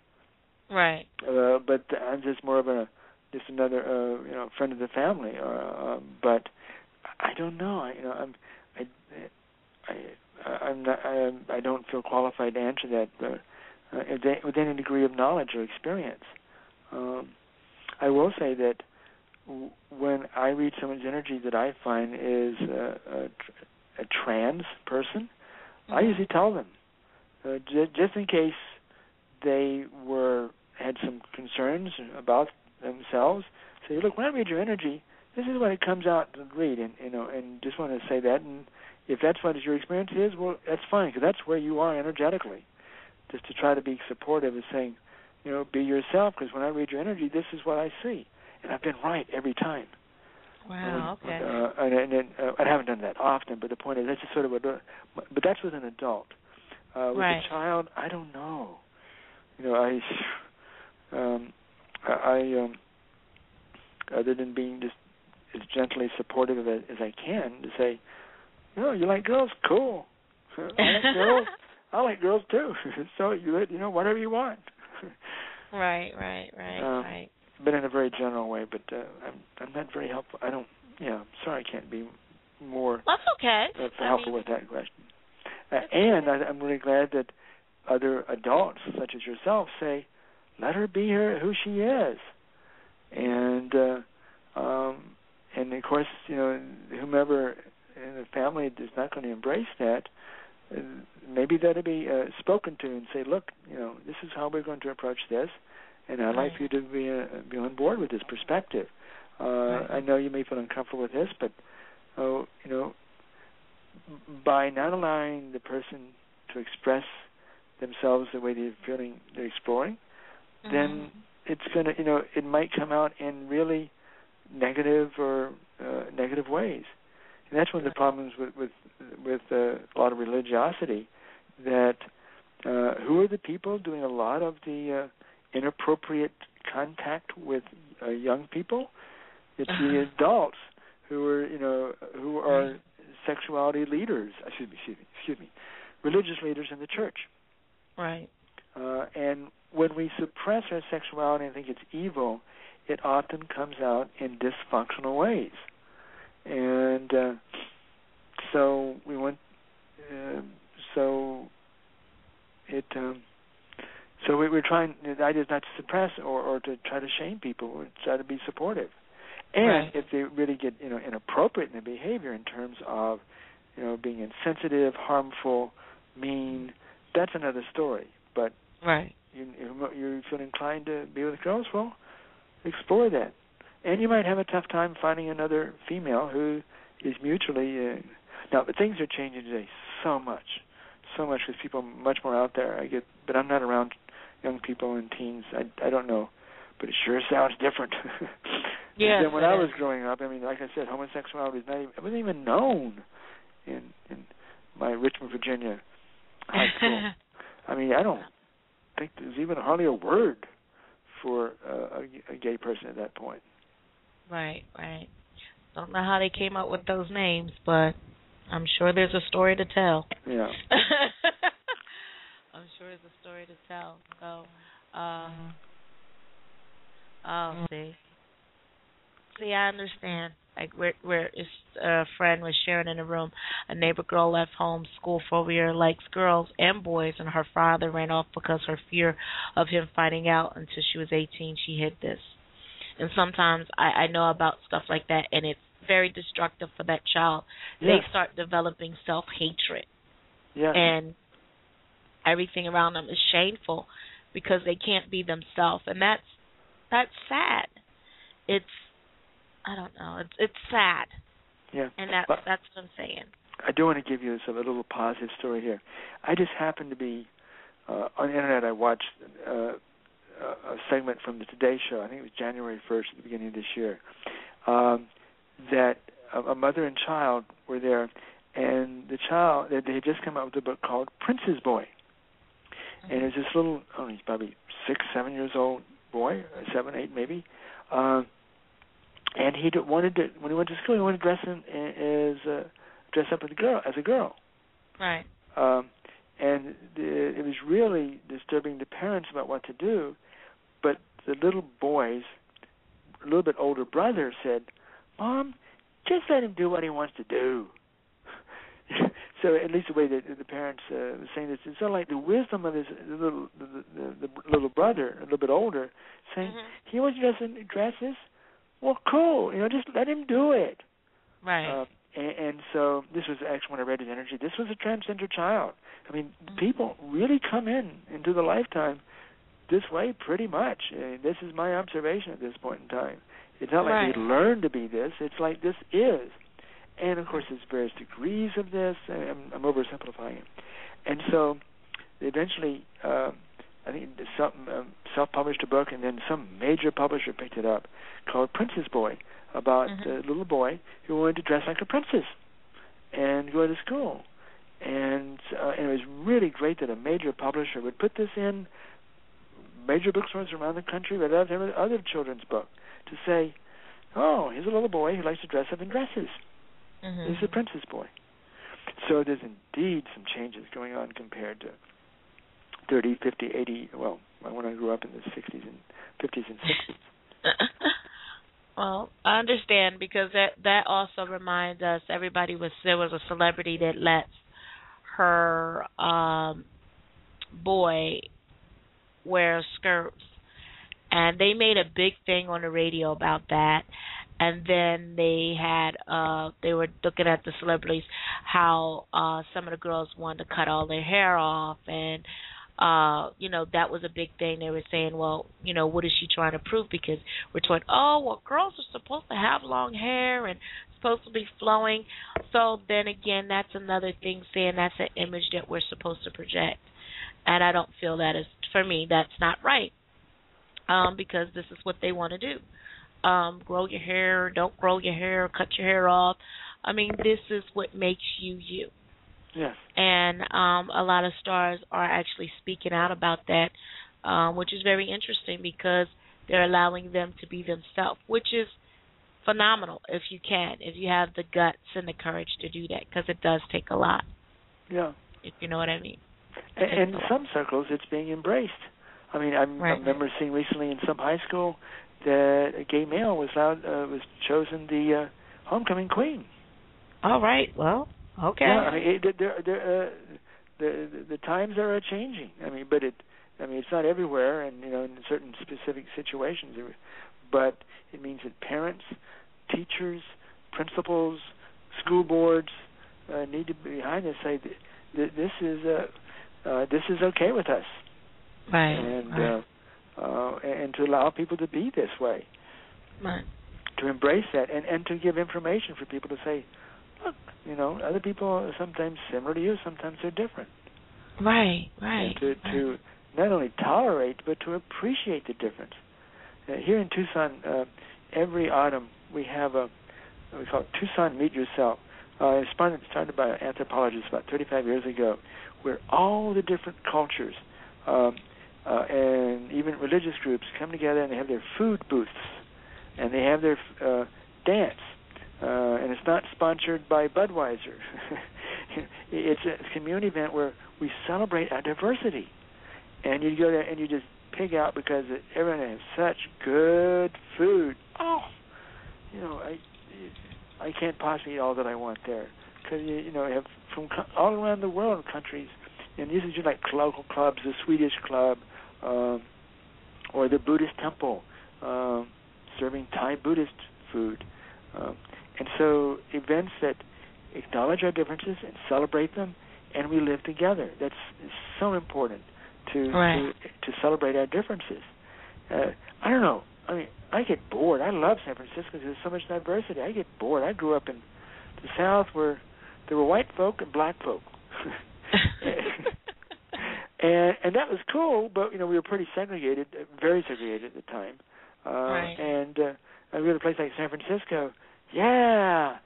S2: Right.
S3: Uh, but I'm just more of a just another uh, you know friend of the family. Uh, um, but I don't know. I, you know, I'm I I I'm not I, I don't feel qualified to answer that. But uh, with any degree of knowledge or experience. Um, I will say that w- when I read someone's energy that I find is a, a, a trans person,
S2: mm-hmm.
S3: I usually tell them, uh, j- just in case they were had some concerns about themselves. Say, look, when I read your energy, this is what it comes out to read, and you know, and just want to say that. And if that's what your experience is, well, that's fine, because that's where you are energetically just to try to be supportive is saying, you know, be yourself. Because when I read your energy, this is what I see, and I've been right every time.
S2: Wow.
S3: Uh,
S2: okay.
S3: Uh, and, and, and uh, I haven't done that often, but the point is that's just sort of a, but that's with an adult. Uh, with
S2: right.
S3: a child, I don't know. You know, I, um, I, um, other than being just as gently supportive of it as I can, to say, you know, you like girls, cool. I like girls. I like girls too. so you let you know whatever you want.
S2: Right, right, right,
S3: um,
S2: right.
S3: But in a very general way. But uh, I'm I'm not very helpful. I don't. Yeah, I'm sorry I can't be more
S2: That's okay.
S3: uh,
S2: I
S3: helpful
S2: mean,
S3: with that question. Uh, and I, I'm really glad that other adults, such as yourself, say, "Let her be her who she is," and uh, um, and of course, you know, whomever in the family is not going to embrace that, maybe that'll be uh, spoken to and say, look, you know, this is how we're going to approach this, and I'd like for you to be uh, be on board with this perspective. Uh,
S2: right.
S3: I know you may feel uncomfortable with this, but uh, you know, by not allowing the person to express themselves the way they're feeling, they're exploring,
S2: mm-hmm.
S3: then it's gonna, you know, it might come out in really negative or uh, negative ways. And that's one of the problems with with with uh, a lot of religiosity. That uh, who are the people doing a lot of the uh, inappropriate contact with uh, young people? It's the adults who are you know who are sexuality leaders. Excuse me, excuse me, excuse me, religious leaders in the church.
S2: Right.
S3: Uh, and when we suppress our sexuality and think it's evil, it often comes out in dysfunctional ways. And uh, so we went. Uh, so it. Um, so we, we're trying. The idea is not to suppress or, or to try to shame people. We try to be supportive. And
S2: Right.
S3: if they really get you know inappropriate in their behavior in terms of you know being insensitive, harmful, mean, that's another story. But
S2: Right.
S3: you you you feel inclined to be with girls, well, explore that. And you might have a tough time finding another female who is mutually. Uh, now, but things are changing today so much, so much because people are much more out there. I get, but I'm not around young people and teens. I I don't know, but it sure sounds different.
S2: Yes,
S3: than when I was growing up. I mean, like I said, homosexuality was not even, it wasn't even known in in my Richmond, Virginia high school. I mean, I don't think there's even hardly a word for uh, a, a gay person at that point.
S2: Right, right. Don't know how they came up with those names, but I'm sure there's a story to tell.
S3: Yeah.
S2: I'm sure there's a story to tell. So, um, oh, see, see, I understand. Like where, where is a friend was sharing in a room. A neighbor girl left home school for over a year, likes girls and boys, and her father ran off because her fear of him finding out until she was 18. She hid this, and sometimes I, I know about stuff like that, and it's very destructive for that child. They start developing self hatred
S3: Yes.
S2: and everything around them is shameful because they can't be themselves and that's that's sad it's i don't know it's it's sad
S3: yeah.
S2: and that's
S3: But
S2: that's what i'm saying
S3: I do want to give you some, a little positive story here. I just happened to be uh, on the internet. I watched uh, a a segment from the Today Show. I think it was January 1st, at the beginning of this year. Um, that a, a mother and child were there, and the child they they had just come out with a book called Princess Boy, and it was this little, oh, he's probably six, seven years old boy, seven, eight maybe. Um, and he wanted to when he went to school, he wanted to dress in as uh, dress up as a girl, as a girl.
S2: right
S3: Um, and the, it was really disturbing to parents about what to do. But the little boy's a little bit older brother said, "Mom, just let him do what he wants to do." so at least the way that the parents uh, were saying this, it's sort of like the wisdom of his little the, the, the little brother, a little bit older, saying
S2: Mhm.
S3: he wants to dress in dresses. Well, cool. You know, just let him do it.
S2: right
S3: Uh, and, and so this was actually when I read his energy. This was a transgender child. I mean,
S2: Mhm.
S3: people really come in into the lifetime this way, pretty much. Uh, this is my observation at this point in time. It's not like
S2: Right.
S3: they learn to be this. It's like this is. And of course, there's various degrees of this. I'm, I'm oversimplifying it. And so, eventually, um, I think, some um, self-published a book, and then some major publisher picked it up, called Princess Boy, about
S2: Mhm.
S3: a little boy who wanted to dress like a princess and go to school. And, uh, and it was really great that a major publisher would put this in major bookstores around the country, but other other children's book to say, "Oh, here's a little boy who likes to dress up in dresses.
S2: mhm
S3: He's a princess boy." So there's indeed some changes going on compared to 30, 50, 80. Well, when I grew up in the 60s and 50s and 60s.
S2: well i understand because that that also reminds us everybody was there was a celebrity that lets her um boy wear skirts. And they made a big thing on the radio about that. And then they had uh they were looking at the celebrities how uh some of the girls wanted to cut all their hair off. And uh you know that was a big thing. They were saying well you know what is she trying to prove? Because we're told oh well girls are supposed to have long hair and supposed to be flowing. So then again that's another thing saying that's an image that we're supposed to project and I don't feel that is for me that's not right um because this is what they want to do. Um grow your hair don't grow your hair cut your hair off. I mean this is what makes you you.
S3: Yes.
S2: and um a lot of stars are actually speaking out about that um which is very interesting because they're allowing them to be themselves which is phenomenal if you can if you have the guts and the courage to do that because it does take a lot.
S3: Yeah.
S2: if you know what I mean
S3: And, in some circles, it's being embraced. I mean, I'm,
S2: Right.
S3: I remember seeing recently in some high school that a gay male was allowed, uh, was chosen the uh, homecoming queen.
S2: All right. Well, okay.
S3: Yeah, I mean, it, there, there, uh, the, the the times are uh, changing. I mean, but it, I mean, it's not everywhere, and you know, in certain specific situations. But it means that parents, teachers, principals, school boards uh, need to be behind this. Say that this is uh, uh, this is okay with us,
S2: right.
S3: and
S2: right.
S3: uh, uh, and to allow people to be this way,
S2: right.
S3: to embrace that, and and to give information for people to say, look, you know, other people are sometimes similar to you, sometimes they're different.
S2: Right. Right.
S3: and to to not only tolerate but to appreciate the difference. Uh, here in Tucson, uh, every autumn we have a we call it Tucson Meet Yourself. Uh, started, started by an anthropologist about 35 years ago, where all the different cultures um, uh, and even religious groups come together and they have their food booths and they have their uh, dance. Uh, and it's not sponsored by Budweiser. it's a community event where we celebrate our diversity. And you go there and you just pig out because everyone has such good food. Oh, you know, I I can't possibly eat all that I want there because you, you know you have from co- all around the world countries, and these are just like local clubs, the Swedish club, um, or the Buddhist temple, um, serving Thai Buddhist food, um, and so events that acknowledge our differences and celebrate them, and we live together. That's so important to
S2: Right.
S3: to, to celebrate our differences. Uh, I don't know. I mean, I get bored. I love San Francisco. Because there's so much diversity. I get bored. I grew up in the South where there were white folk and black folk. and and that was cool, but you know we were pretty segregated, uh, very segregated at the time. Uh,
S2: Right.
S3: And uh, I go to a place like San Francisco. Yeah,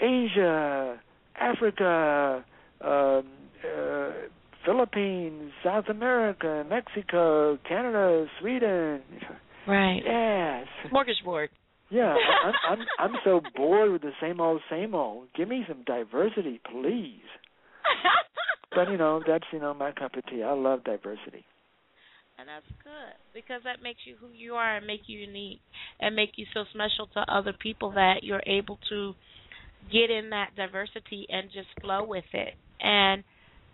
S3: Asia, Africa, um, uh, Philippines, South America, Mexico, Canada, Sweden.
S2: Right.
S3: Yes.
S2: Smorgasbord.
S3: Yeah, I- I'm I'm I'm so bored with the same old same old. Give me some diversity, please. But you know, that's you know my cup of tea. I love diversity.
S2: and that's good because that makes you who you are and make you unique and make you so special to other people that you're able to get in that diversity and just flow with it and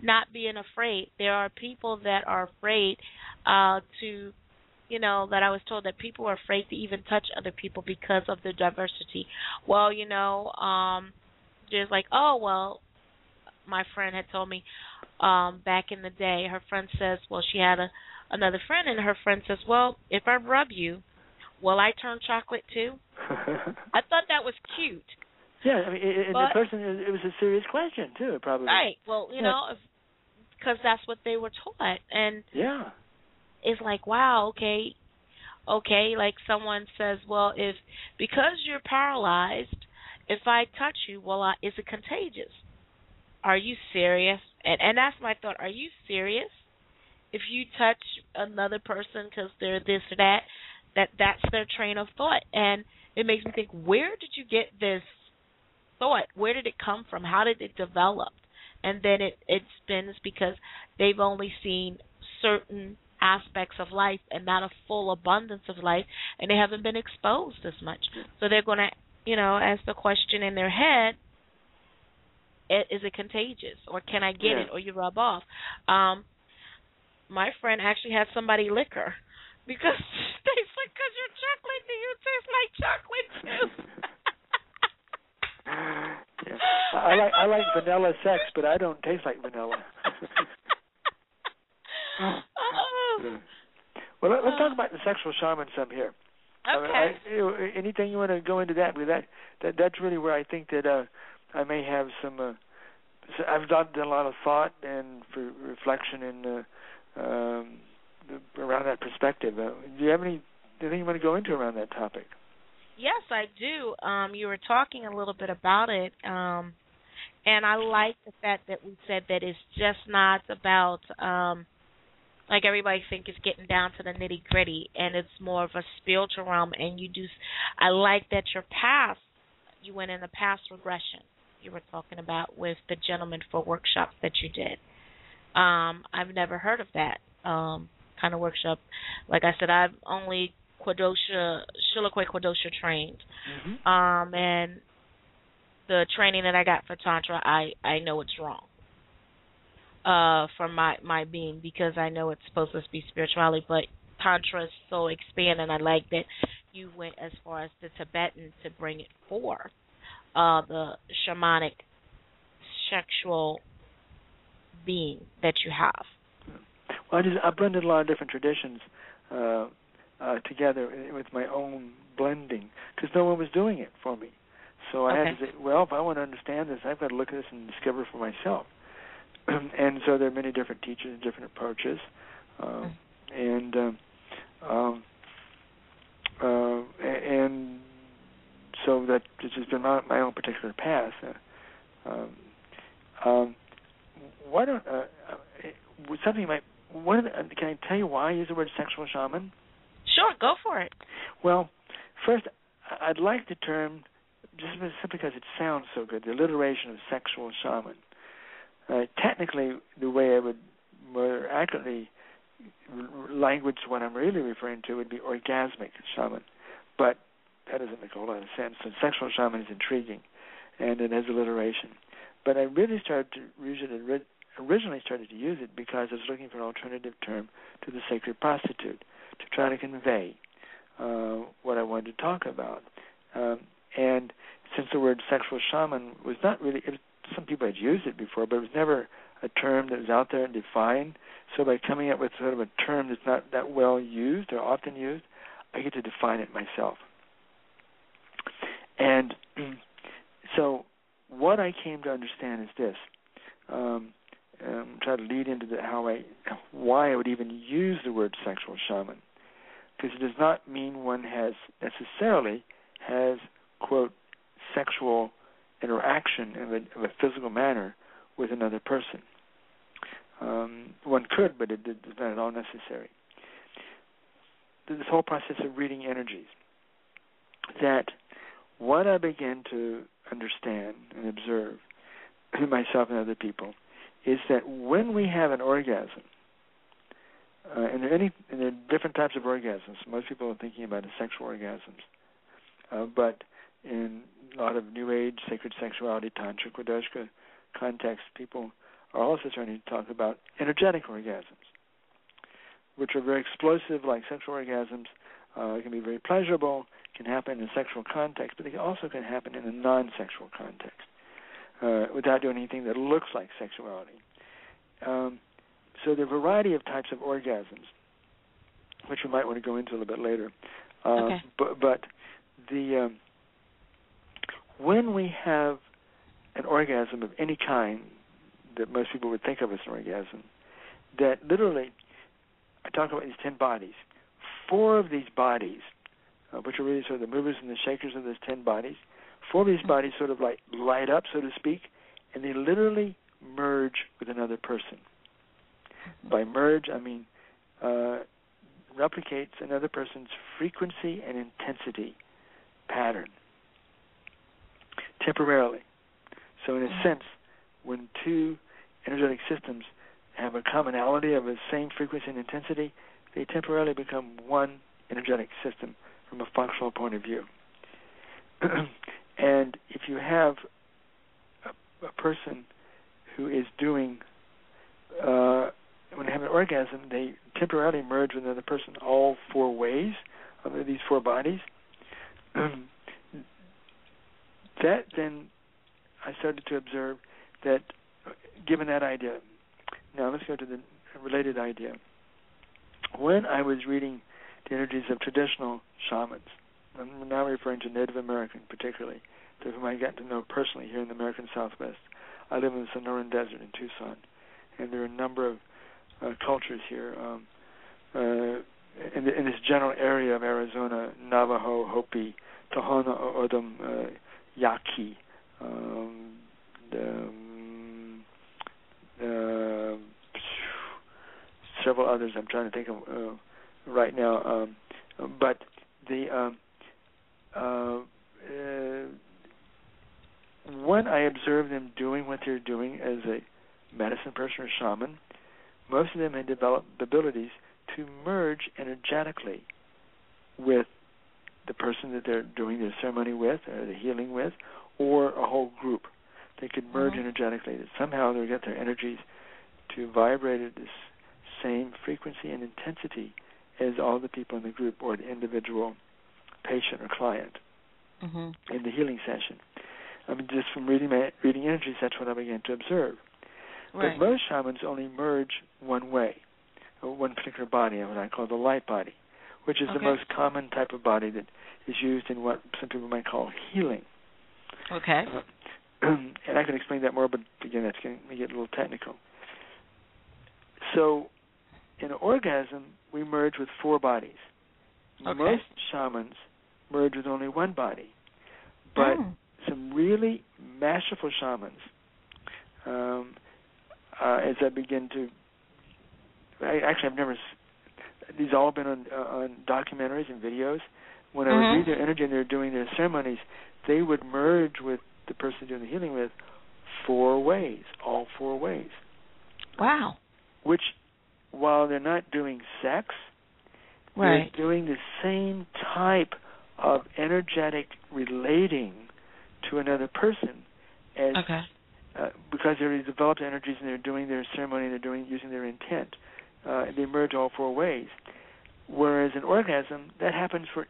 S2: not being afraid. There are people that are afraid uh to you know that I was told that people are afraid to even touch other people because of the diversity. Well, you know, um just like, oh well, my friend had told me um back in the day her friend says, well she had a another friend and her friend says, "Well, if I rub you, will I turn chocolate too?" I thought that was cute.
S3: yeah, I mean, and and
S2: But-
S3: the person it was a serious question too, probably.
S2: Right. Well, you
S3: Yeah.
S2: know, because that's what they were taught, and
S3: Yeah.
S2: It's like, wow, okay, okay. Like someone says, well, if because you're paralyzed, if I touch you, well, I, is it contagious? Are you serious? And and that's my thought. Are you serious? If you touch another person because they're this or that, that that's their train of thought, and it makes me think, where did you get this thought? Where did it come from? How did it develop? And then it it spins because they've only seen certain aspects of life and not a full abundance of life, and they haven't been exposed as much. So they're going to, you know, ask the question in their head: Is it contagious, or can I get
S3: Yeah.
S2: it, or you rub off? Um, my friend actually had somebody lick her because they said, "Cause you're chocolate, do you taste like chocolate too?"
S3: yeah. I like I like vanilla sex, but I don't taste like vanilla.
S2: Oh.
S3: well, let, let's talk about the sexual shaman some here. I mean,
S2: Okay.
S3: I, you know, anything you want to go into that because that that that's really where I think that uh I may have some. Uh, so I've done, a lot of thought and for reflection and uh, um, the, around that perspective. Uh, do you have any anything you want to go into around that topic?
S2: Yes, I do. Um, you were talking a little bit about it, um, and I like the fact that we said that it's just not about um, like everybody think it's getting down to the nitty gritty, and it's more of a spiritual realm. And you do. I like that your past. You went in the past regression. You were talking about with the gentleman for workshops that you did, Um, I've never heard of that um, kind of workshop. Like I said, I've only Quodoushka, Chuluaqui Quodoushka trained,
S3: Mm-hmm.
S2: um, and the training that I got for tantra, I I know it's wrong. Uh, from my my being because I know it's supposed to be spirituality, but tantra is so expanded. And I like that you went as far as the Tibetan to bring it for uh, the shamanic sexual being that you have.
S3: Well, I just I blended a lot of different traditions uh, uh, together with my own blending because no one was doing it for me. So I had to say, well, if I want to understand this, I've got to look at this and discover for myself. and so there are many different teachers and different approaches, um, and um, um, uh, and so that this has been my, my own particular path. Uh, um, um, why don't uh, uh, something might one of the, uh, can I tell you why I use the word sexual shaman?
S2: Sure, go for it.
S3: Well, first, I'd like the term just simply because it sounds so good, the alliteration of sexual shaman. Uh, technically, the way I would more accurately language what I'm really referring to would be orgasmic shaman, but that doesn't make a whole lot of sense. So sexual shaman is intriguing, and it has alliteration. But I really started to use it. ori- Originally, started to use it because I was looking for an alternative term to the sacred prostitute to try to convey uh, what I wanted to talk about. Um, and since the word sexual shaman was not really, it was, some people had used it before, but it was never a term that was out there and defined. So by coming up with sort of a term that's not that well used or often used, I get to define it myself. And so what I came to understand is this. Um, um, try to lead into the, how I, why I would even use the word sexual shaman, because it does not mean one has necessarily has quote sexual interaction in a, of a physical manner with another person. Um, one could, but it is not at all necessary. This whole process of reading energies, that what I begin to understand and observe myself and other people is that when we have an orgasm, uh, and there any and there are different types of orgasms. Most people are thinking about the sexual orgasms, uh, but in a lot of New Age sacred sexuality, tantra, Quodoushka context, people are also starting to talk about energetic orgasms, which are very explosive, like sexual orgasms. Uh, it can be very pleasurable, can happen in a sexual context, but they also can happen in a non-sexual context uh, without doing anything that looks like sexuality. Um, so there are a variety of types of orgasms, which we might want to go into a little bit later. Uh,
S2: Okay.
S3: But, but the um, when we have an orgasm of any kind that most people would think of as an orgasm, that literally, I talk about these ten bodies. Four of these bodies, uh, which are really sort of the movers and the shakers of those ten bodies, four of these bodies sort of like light up, so to speak, and they literally merge with another person. By merge, I mean uh, replicates another person's frequency and intensity pattern temporarily. So, in a sense, when two energetic systems have a commonality of the same frequency and intensity, they temporarily become one energetic system from a functional point of view. and if you have a, a person who is doing, uh, when they have an orgasm, they temporarily merge with another person all four ways of these four bodies. that then I started to observe that, given that idea, now let's go to the related idea. When I was reading the energies of traditional shamans, I'm now referring to Native American particularly, to whom I got to know personally here in the American Southwest. I live in the Sonoran Desert in Tucson, and there are a number of uh, cultures here. Um, uh, in, the, in this general area of Arizona, Navajo, Hopi, Tohono O'odham, uh, Yaqui, um, the, uh, several others I'm trying to think of uh, right now. Um, but the um, uh, uh, when I observe them doing what they're doing as a medicine person or shaman, most of them have developed abilities to merge energetically with the person that they're doing the ceremony with or the healing with or a whole group. They could merge
S2: Mhm.
S3: energetically. That somehow they get their energies to vibrate at this same frequency and intensity as all the people in the group or the individual patient or client
S2: Mhm.
S3: in the healing session. I mean, just from reading my reading energies, that's what I began to observe.
S2: Right.
S3: But most shamans only merge one way, or one particular body, what I call the light body, which is the most common type of body that is used in what some people might call healing.
S2: Okay.
S3: Uh, and I can explain that more, but again, that's going to get a little technical. So, in an orgasm, we merge with four bodies.
S2: Okay.
S3: Most shamans merge with only one body, but
S2: Mm.
S3: some really masterful shamans, um, uh, as I begin to, I, actually, I've never. These all been on uh, on documentaries and videos. When I
S2: Mhm.
S3: would read their energy and they're doing their ceremonies, they would merge with the person doing the healing with four ways, all four ways.
S2: Wow.
S3: Which, while they're not doing sex,
S2: Right.
S3: they're doing the same type of energetic relating to another person as
S2: Okay.
S3: uh, because they're developed energies and they're doing their ceremony and they're doing using their intent. Uh, they merge all four ways. Whereas an orgasm that happens for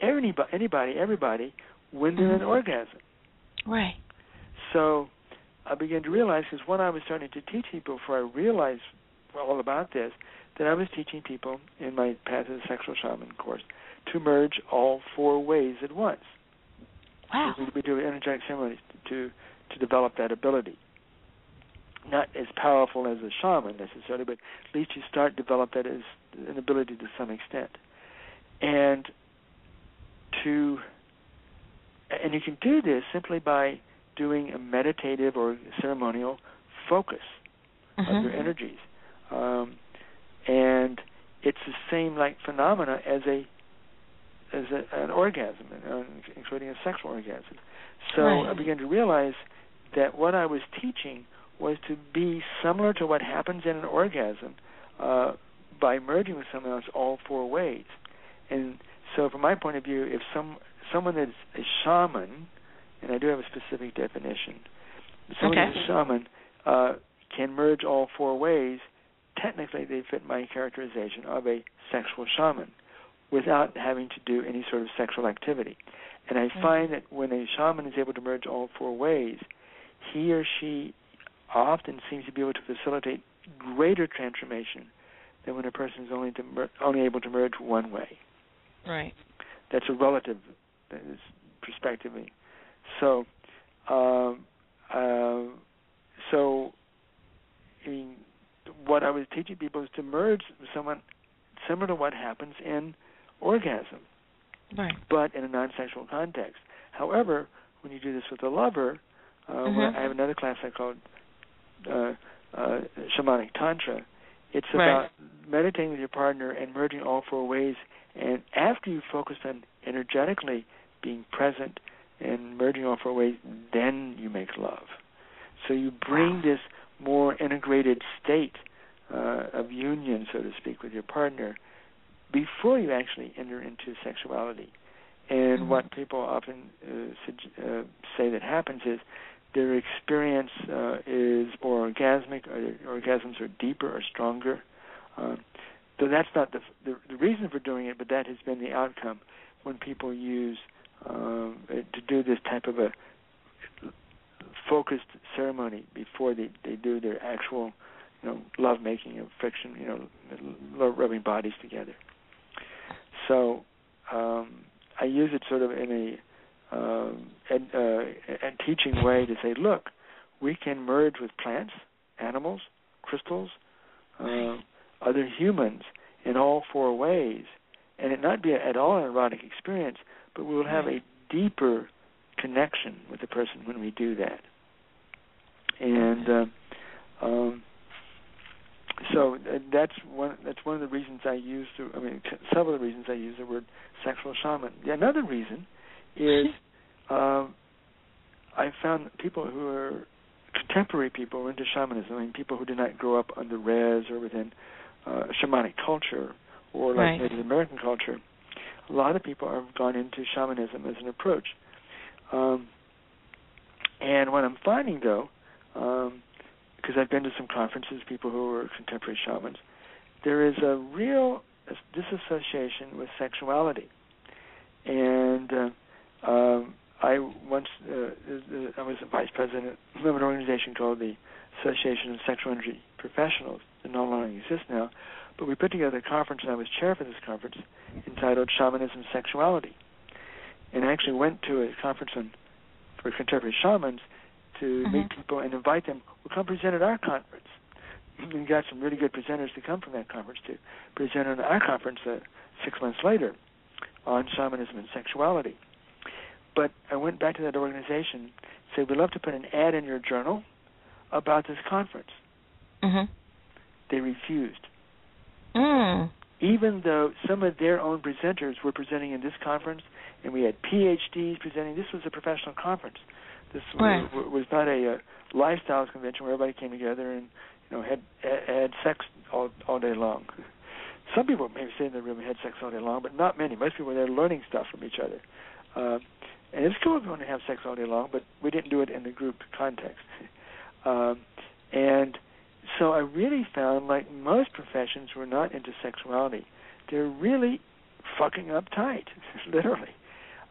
S3: anybody, anybody, everybody when they're in
S2: Mhm.
S3: orgasm.
S2: Right.
S3: So I began to realize because when I was starting to teach people, before I realized all about this, that I was teaching people in my Path of the Sexual Shaman course to merge all four ways at once.
S2: Wow.
S3: We, we do energetic ceremonies to to develop that ability. Not as powerful as a shaman necessarily, but at least you start develop that as an ability to some extent. And to and you can do this simply by doing a meditative or ceremonial focus of your
S2: Mhm.
S3: energies. Um, and it's the same like phenomena as a as a, an orgasm, including a sexual orgasm. So
S2: Right.
S3: I began to realize that what I was teaching was to be similar to what happens in an orgasm uh, by merging with someone else all four ways. And so, from my point of view, if some someone that's a shaman, and I do have a specific definition, someone
S2: Okay.
S3: that's a shaman uh, can merge all four ways. Technically, they fit my characterization of a sexual shaman without having to do any sort of sexual activity. And I
S2: Mhm.
S3: find that when a shaman is able to merge all four ways, he or she often seems to be able to facilitate greater transformation than when a person is only to mer- only able to merge one way.
S2: Right.
S3: That's a relative that is perspectively. So, um, uh, so, I mean, what I was teaching people is to merge with someone similar to what happens in orgasm,
S2: Right.
S3: but in a non-sexual context. However, when you do this with a lover, uh,
S2: Mhm.
S3: I have another class I call uh, uh, shamanic tantra. It's
S2: Right.
S3: about meditating with your partner and merging all four ways. And after you focus on energetically being present and merging all four ways, then you make love. So you bring this more integrated state uh, of union, so to speak, with your partner before you actually enter into sexuality. And
S2: Mhm.
S3: what people often uh, sug- uh, say that happens is their experience uh, is more orgasmic, or their orgasms are deeper or stronger. Um, though that's not the, the the reason for doing it, but that has been the outcome when people use um, uh, to do this type of a focused ceremony before they they do their actual you know love making of friction you know rubbing bodies together so um i use it sort of in a um ed, uh, teaching way to say look we can merge with plants animals crystals uh, other humans in all four ways. And it not be at all an erotic experience but we will have a deeper connection with the person when we do that. And uh, um, so uh, that's one that's one of the reasons I use the, I mean several of the reasons I use the word sexual shaman. Another reason is um, I found people who are contemporary people into shamanism. I mean, people who did not grow up under res or within uh, shamanic culture or like
S2: Right.
S3: Native American culture. A lot of people have gone into shamanism as an approach. Um, and what I'm finding, though, because I've been to some conferences, people who are contemporary shamans, there is a real disassociation with sexuality. And uh, um, I once uh, I was a vice president of an organization called the Association of Sexual Energy Professionals. It no longer exists now, but we put together a conference, and I was chair for this conference entitled Shamanism and Sexuality. And I actually went to a conference on, for contemporary shamans to meet people and invite them. Well, come present at our conference. We got some really good presenters to come from that conference to present at our conference uh, six months later on shamanism and sexuality. But I went back to that organization and said, we'd love to put an ad in your journal about this conference.
S2: Mhm.
S3: They refused.
S2: Mm.
S3: Even though some of their own presenters were presenting in this conference, and we had PhDs presenting, this was a professional conference. This
S2: Right.
S3: was, was not a, uh lifestyles convention where everybody came together and you know had had sex all all day long. Some people maybe stayed in the room and had sex all day long, but not many. Most people were there learning stuff from each other. Uh, and it's cool if you want to have sex all day long, but we didn't do it in the group context. um, and so I really found, like most professions, were not into sexuality. They're really fucking uptight, literally,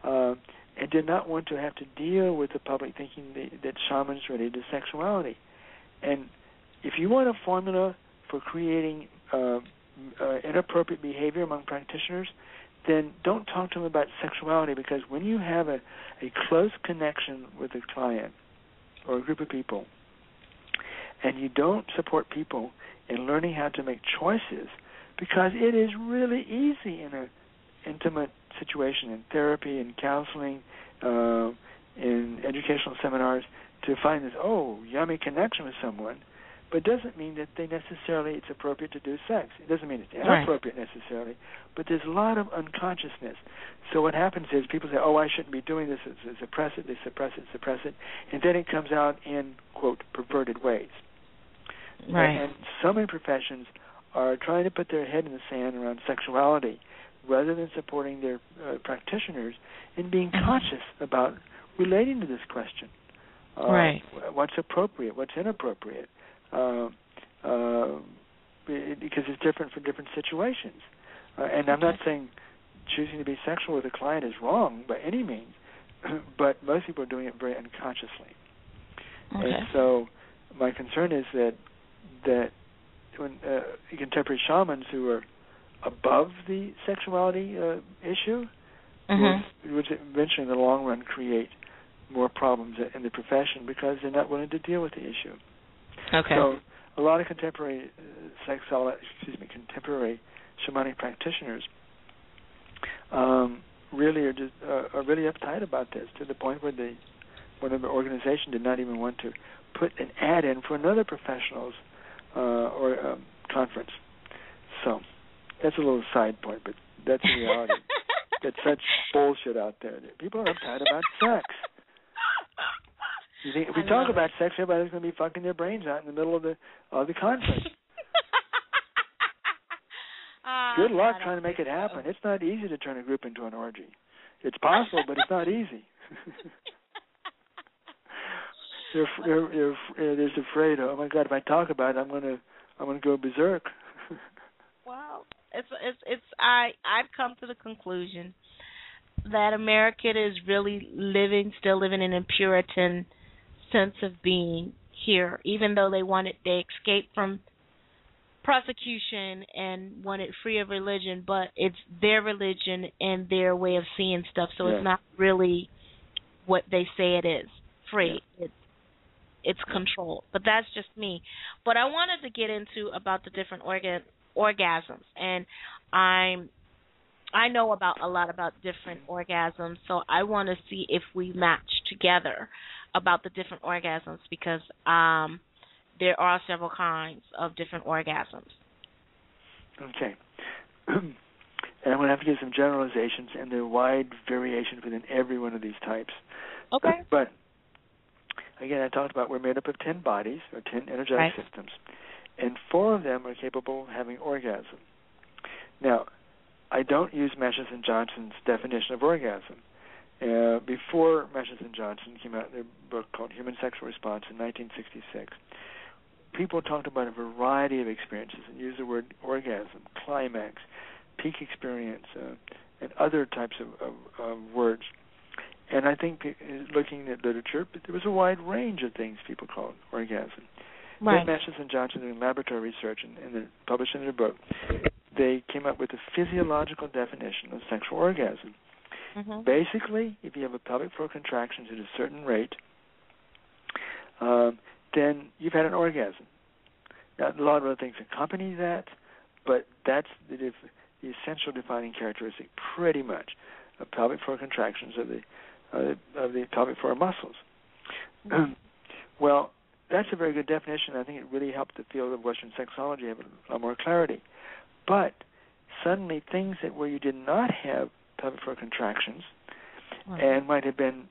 S3: uh, and did not want to have to deal with the public thinking that, that shamans related to sexuality. And if you want a formula for creating uh, uh, inappropriate behavior among practitioners, then don't talk to them about sexuality because when you have a, a close connection with a client or a group of people, and you don't support people in learning how to make choices, because it is really easy in a intimate situation in therapy and counseling, uh, in educational seminars to find this oh yummy connection with someone, but it doesn't mean that they necessarily it's appropriate to do sex. It doesn't mean it's
S2: Right.
S3: inappropriate necessarily, but there's a lot of unconsciousness. So what happens is people say, "Oh, I shouldn't be doing this." They suppress it, they suppress it, suppress it, and then it comes out in quote perverted ways.
S2: Right.
S3: And so many professions are trying to put their head in the sand around sexuality rather than supporting their uh, practitioners in being
S2: Mhm.
S3: conscious about relating to this question. Uh,
S2: Right.
S3: What's appropriate? What's inappropriate? Uh, uh, because it's different for different situations. Uh, and I'm not saying choosing to be sexual with a client is wrong by any means, but most people are doing it very unconsciously.
S2: Okay.
S3: And so my concern is that that when uh, contemporary shamans who are above the sexuality uh, issue
S2: Mhm.
S3: will, would eventually in the long run create more problems in the profession because they're not willing to deal with the issue.
S2: Okay.
S3: So a lot of contemporary uh, excuse me, contemporary shamanic practitioners um, really are just uh, are really uptight about this to the point where they one of the organization did not even want to put an ad in for another professionals uh, or um, conference. So that's a little side point, but that's the reality. That's such bullshit out there. People are uptight about sex. You think if we
S2: I
S3: talk about sex, everybody's going to be fucking their brains out in the middle of the of the conference.
S2: Ah,
S3: Good luck trying to make it
S2: think so.
S3: happen. It's not easy to turn a group into an orgy. It's possible, but it's not easy. they're, they're, they're, they're, they're just afraid. Oh my God! If I talk about it, I'm gonna I'm gonna go berserk.
S2: Well, it's it's it's I I've come to the conclusion that America is really living still living in a Puritan sense of being here, even though they wanted they escaped from prosecution and wanted free of religion, but it's their religion and their way of seeing stuff, so
S3: Yeah.
S2: it's not really what they say it is. Free. It's it's controlled. But that's just me. But I wanted to get into about the different organ orgasms and I'm I know about a lot about different orgasms, so I want to see if we match together about the different orgasms because um there are several kinds of different orgasms.
S3: Okay. and I'm going to have to give some generalizations, and there are wide variations within every one of these types.
S2: Okay.
S3: But again, I talked about we're made up of 10 bodies or 10 energetic
S2: Right.
S3: systems, and four of them are capable of having orgasm. Now, I don't use Masters and Johnson's definition of orgasm. Uh, before and Johnson came out in their book called Human Sexual Response in 1966, people talked about a variety of experiences and used the word orgasm, climax, peak experience, uh, and other types of, of, of words. And I think uh, looking at literature, there was a wide range of things people called orgasm.
S2: Right.
S3: Then Masters and Johnson doing laboratory research and, and then published in their book, they came up with a physiological definition of sexual orgasm.
S2: Mhm.
S3: Basically, if you have a pelvic floor contractions at a certain rate, um, then you've had an orgasm. Now, a lot of other things accompany that, but that's the, def- the essential defining characteristic, pretty much, of pelvic floor contractions of the uh, of the pelvic floor muscles. well, that's a very good definition. I think it really helped the field of Western sexology have a lot more clarity. But suddenly, things that where you did not have pelvic floor contractions
S2: Right.
S3: and might have been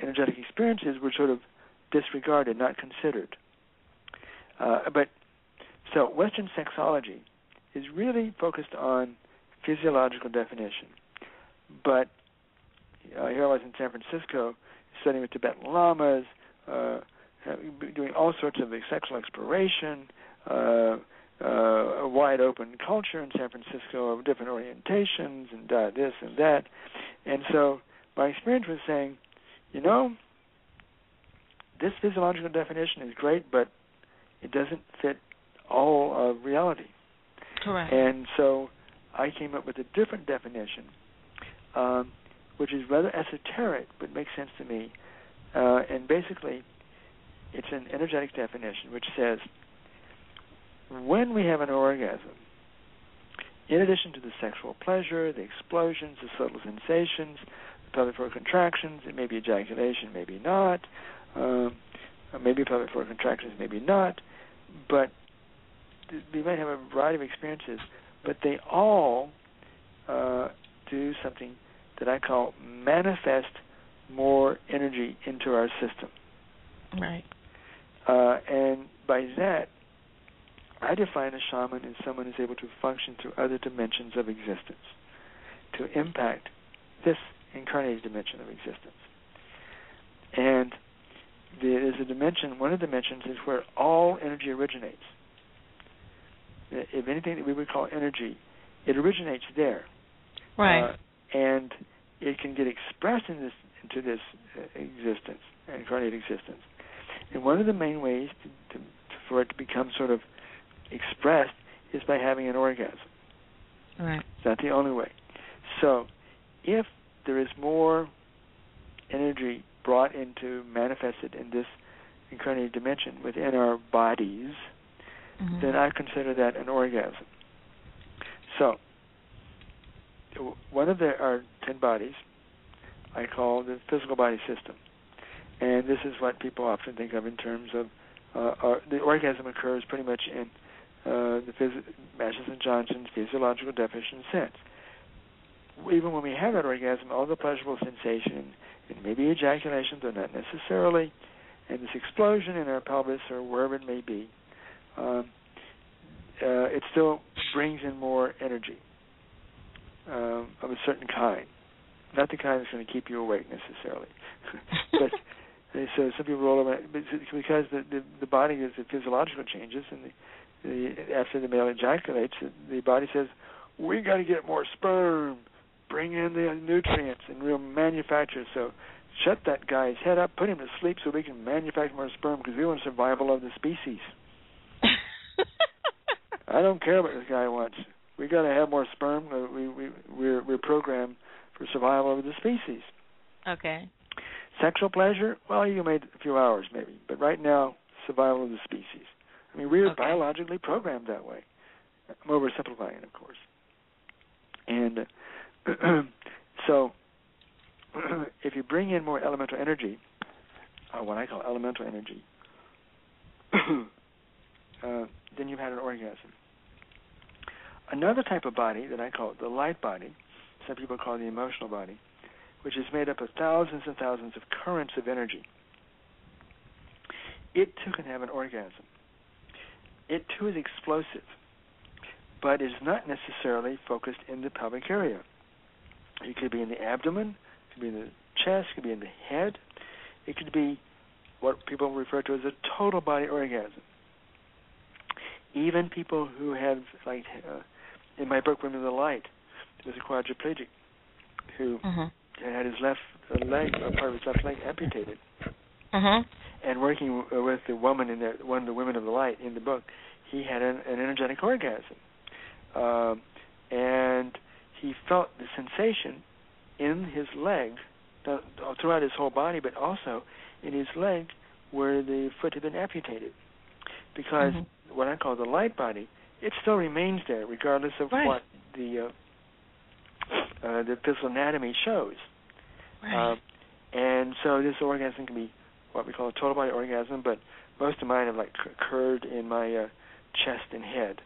S3: energetic experiences were sort of disregarded, not considered. Uh, but so Western sexology is really focused on physiological definition. But uh, here I was in San Francisco studying with Tibetan lamas, uh, doing all sorts of sexual exploration, uh, uh, a wide open culture in San Francisco of different orientations and uh, this and that. And so my experience was saying, you know, this physiological definition is great, but it doesn't fit all of reality.
S2: Correct.
S3: And so I came up with a different definition, um, which is rather esoteric, but makes sense to me. Uh, and basically, it's an energetic definition which says when we have an orgasm, in addition to the sexual pleasure, the explosions, the subtle sensations, the pelvic floor contractions, it may be ejaculation, maybe not, um, maybe pelvic floor contractions, maybe not, but we might have a variety of experiences, but they all uh, do something that I call manifest more energy into our system.
S2: right.
S3: Uh, and by that, I define a shaman as someone who's able to function through other dimensions of existence, to impact this incarnated dimension of existence. And there is a dimension, one of the dimensions is where all energy originates. If anything that we would call energy, it originates there.
S2: Right.
S3: Uh, and it can get expressed in this into this uh, existence, incarnate existence. And one of the main ways to, to, for it to become sort of expressed is by having an orgasm.
S2: right.
S3: It's not the only way. So, if there is more energy brought into manifested in this incarnated dimension within our bodies,
S2: Mhm.
S3: then I consider that an orgasm. So, one of the, our ten bodies I call the physical body system, and this is what people often think of in terms of uh, our, the orgasm occurs pretty much in uh, the phys- Masters and Johnson's physiological definition sense. Even when we have that orgasm, all the pleasurable sensation and maybe ejaculation, though not necessarily, and this explosion in our pelvis or wherever it may be, um, uh, it still brings in more energy um, of a certain kind. Not the kind that's going to keep you awake necessarily, but uh, so some people roll over because the, the the body is the physiological changes, and the, the after the male ejaculates, the, body says, "We got to get more sperm, bring in the nutrients, and we'll manufacture." So shut that guy's head up, put him to sleep, so we can manufacture more sperm because we want survival of the species. I don't care what this guy wants. We got to have more sperm. uh, We we we're we're programmed for survival of the species.
S2: okay.
S3: Sexual pleasure, well, you made a few hours maybe, but right now, survival of the species. I mean, we're
S2: Okay.
S3: biologically programmed that way. I'm oversimplifying it, of course. And uh, so, if you bring in more elemental energy, or what I call elemental energy, uh, then you've had an orgasm. Another type of body that I call the light body, some people call the emotional body, which is made up of thousands and thousands of currents of energy. it too can have an orgasm. It too is explosive, but is not necessarily focused in the pelvic area. It could be in the abdomen, it could be in the chest, it could be in the head. It could be what people refer to as a total body orgasm. Even people who have, like, uh, in my book, Women of the Light, there's a quadriplegic who
S2: Mm-hmm.
S3: had his left uh, leg, part of his left leg amputated.
S2: Mm-hmm.
S3: And working with the woman in the one of the women of the light in the book, he had an, an energetic orgasm, um, and he felt the sensation in his leg, throughout his whole body, but also in his leg where the foot had been amputated, because
S2: Mhm.
S3: what I call the light body, it still remains there regardless of
S2: Right.
S3: what the uh, uh, the physical anatomy shows.
S2: Right.
S3: Um, and so this orgasm can be what we call a total body orgasm, but most of mine have like occurred in my uh, chest and head.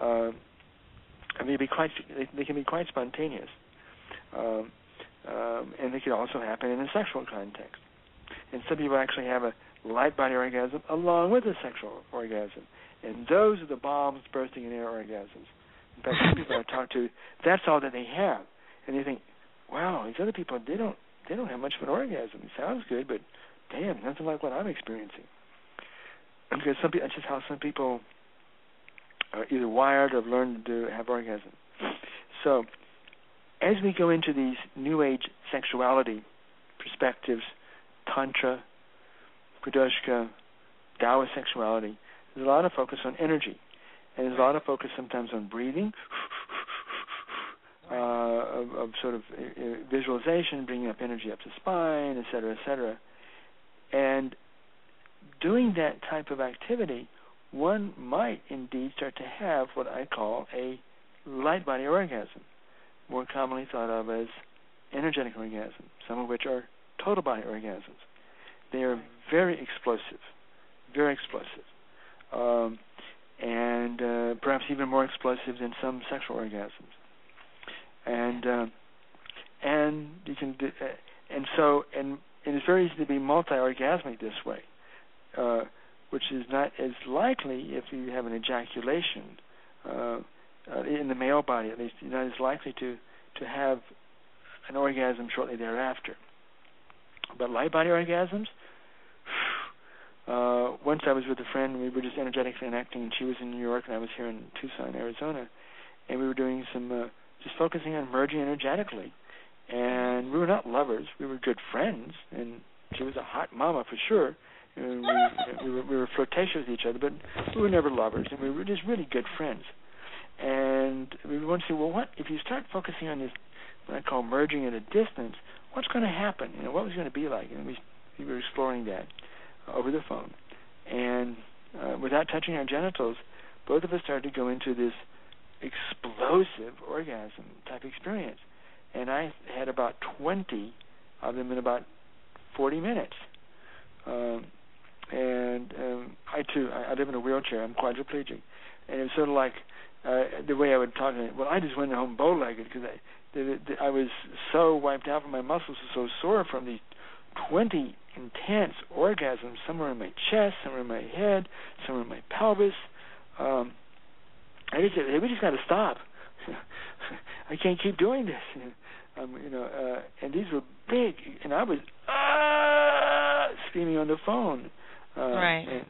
S3: Um, and they be quite they, they can be quite spontaneous, um, um, and they can also happen in a sexual context. And some people actually have a light body orgasm along with a sexual orgasm, and those are the bombs bursting in air orgasms. In fact, some people I talk to, that's all that they have, and they think, wow, these other people they don't they don't have much of an orgasm. It sounds good, but damn, nothing like what I'm experiencing. Because some people, that's just how some people are either wired or have learned to have orgasm. So, as we go into these new age sexuality perspectives, tantra, Quodoushka, Taoist sexuality, there's a lot of focus on energy, and there's a lot of focus sometimes on breathing uh, of, of sort of uh, uh, visualization, bringing up energy up the spine, et cetera, et cetera. And doing that type of activity, one might indeed start to have what I call a light body orgasm, more commonly thought of as energetic orgasm, some of which are total body orgasms. They are very explosive, very explosive, um, and uh, perhaps even more explosive than some sexual orgasms and uh, and you can do, uh, and so and, and it's very easy to be multi-orgasmic this way, uh, which is not as likely if you have an ejaculation uh, uh, in the male body. At least you're not as likely to to have an orgasm shortly thereafter. But light body orgasms. Uh, once I was with a friend, we were just energetically connecting, and she was in New York, and I was here in Tucson, Arizona, and we were doing some uh, just focusing on merging energetically. And we were not lovers; we were good friends. And she was a hot mama for sure. And we we were, we were flirtatious with each other, but we were never lovers, and we were just really good friends. And we wanted to say, well, what if you start focusing on this, what I call merging at a distance? What's going to happen? You know, what was going to be like? And we we were exploring that over the phone, and uh, without touching our genitals, both of us started to go into this explosive orgasm type experience. And I had about 20 of them in about 40 minutes. Um, and um, I too, I, I live in a wheelchair. I'm quadriplegic, and it's sort of like uh, the way I would talk. To well, I just went home bow-legged because I, the, the, I was so wiped out, from my muscles were so sore from these 20 intense orgasms. Somewhere in my chest, somewhere in my head, somewhere in my pelvis. Um, I just we just got to stop. I can't keep doing this. Um, you know, uh, and these were big, and I was ah screaming on the phone. Uh,
S2: Right.
S3: And,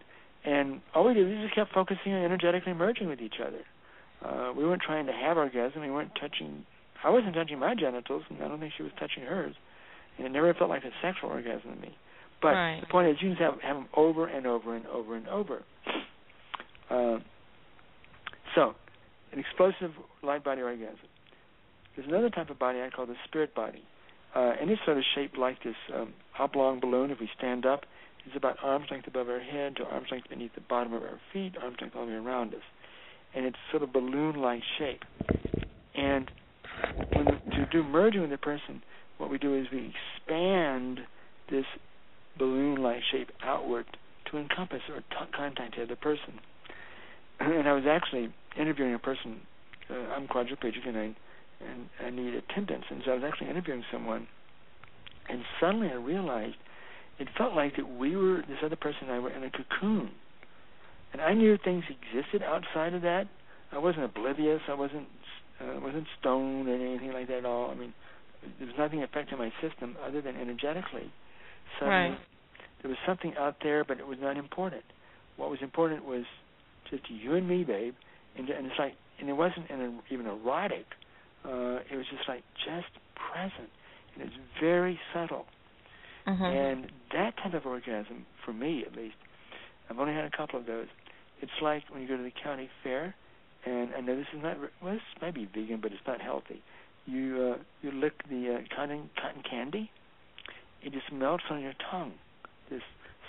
S3: and all we did was just kept focusing on energetically merging with each other. Uh, we weren't trying to have orgasm. We weren't touching. I wasn't touching my genitals, and I don't think she was touching hers. And it never felt like a sexual orgasm to me. But
S2: Right.
S3: the point is, you just have, have them over and over and over and over. Uh, so, an explosive light body orgasm. There's another type of body I call the spirit body. Uh, and it's sort of shaped like this um, oblong balloon. If we stand up, it's about arm's length above our head to arm's length beneath the bottom of our feet, arm's length all the way around us. And it's sort of balloon-like shape. And when to do merging with a person, what we do is we expand this balloon-like shape outward to encompass or t- contact the other person. And I was actually interviewing a person. Uh, I'm quadriplegic and I and I need attendance, and so I was actually interviewing someone, and suddenly I realized it felt like that we were this other person and I were in a cocoon, and I knew things existed outside of that. I wasn't oblivious. I wasn't uh, wasn't stoned or anything like that at all. I mean, there was nothing affecting my system other than energetically. Suddenly,
S2: Right.
S3: there was something out there, but it was not important. What was important was just you and me, babe. And, and it's like, and it wasn't an, even erotic. Uh, it was just like just present, and it's very subtle.
S2: Mhm.
S3: And that type of orgasm, for me at least, I've only had a couple of those. It's like when you go to the county fair, and I know this is not well, this might be vegan, but it's not healthy. You uh, you lick the uh, cotton cotton candy, it just melts on your tongue. This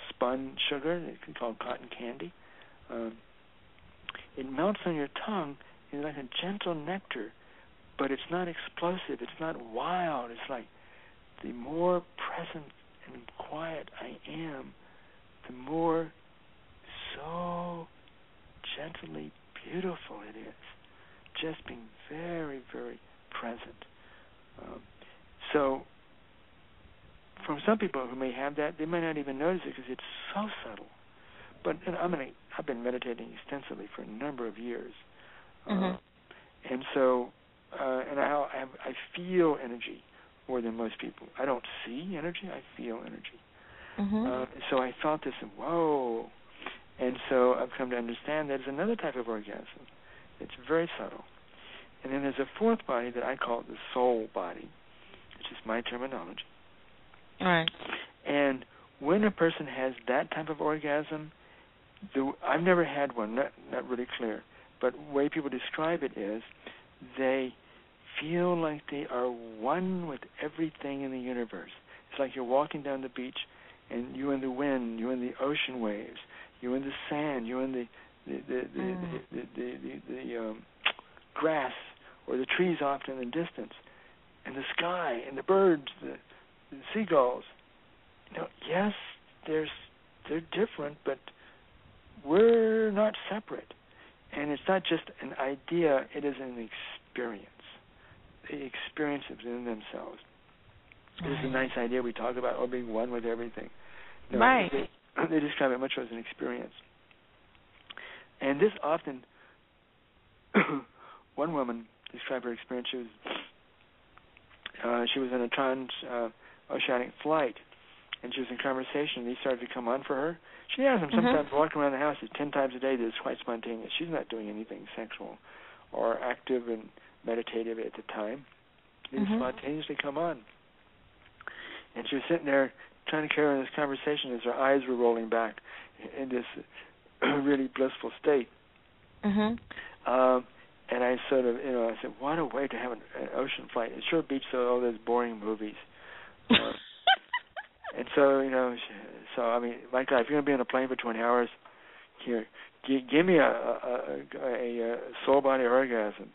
S3: spun sugar, it's called cotton candy. Um, it melts on your tongue. It's like a gentle nectar, but it's not explosive. It's not wild. It's like the more present and quiet I am, the more so gently beautiful it is. Just being very, very present. Um, so, from some people who may have that, they may not even notice it because it's so subtle. But and I'm gonna, I've been meditating extensively for a number of years,
S2: Mhm.
S3: uh, and so, uh, and I, I, I feel energy more than most people. I don't see energy; I feel energy.
S2: Mhm.
S3: Uh, so I felt this, and whoa. And so I've come to understand that there's another type of orgasm. It's very subtle. And then there's a fourth body that I call the soul body, which is my terminology.
S2: right.
S3: And when a person has that type of orgasm, the, I've never had one, not, not really clear, but the way people describe it is they feel like they are one with everything in the universe. It's like you're walking down the beach and you and the wind, you and the ocean waves, you and the sand, you and the the the the,
S2: Mm.
S3: the, the, the, the um, grass or the trees off in the distance, and the sky and the birds, the, the seagulls. You know, yes, there's they're different, but we're not separate. And it's not just an idea; it is an experience. They experience it within themselves. It is a nice idea we talk about, oh, being one with everything. No,
S2: Right.
S3: They, they describe it much more as an experience. And this often, one woman described her experience. She was, uh, she was in a trans uh, oceanic flight, and she was in conversation. And these started to come on for her. She has them
S2: Mhm.
S3: sometimes walking around the house ten times a day. That's quite spontaneous. She's not doing anything sexual or active and meditative at the time. They
S2: Mhm.
S3: spontaneously come on. And she was sitting there trying to carry on this conversation as her eyes were rolling back in this really blissful state.
S2: Mhm.
S3: Um, and I sort of, you know, I said, what a way to have an, an ocean flight. It sure beats all those boring movies. Uh, and so, you know, so I mean, my God, if you're to be on a plane for 20 hours, here, g- give me a a, a, a, soul body orgasm.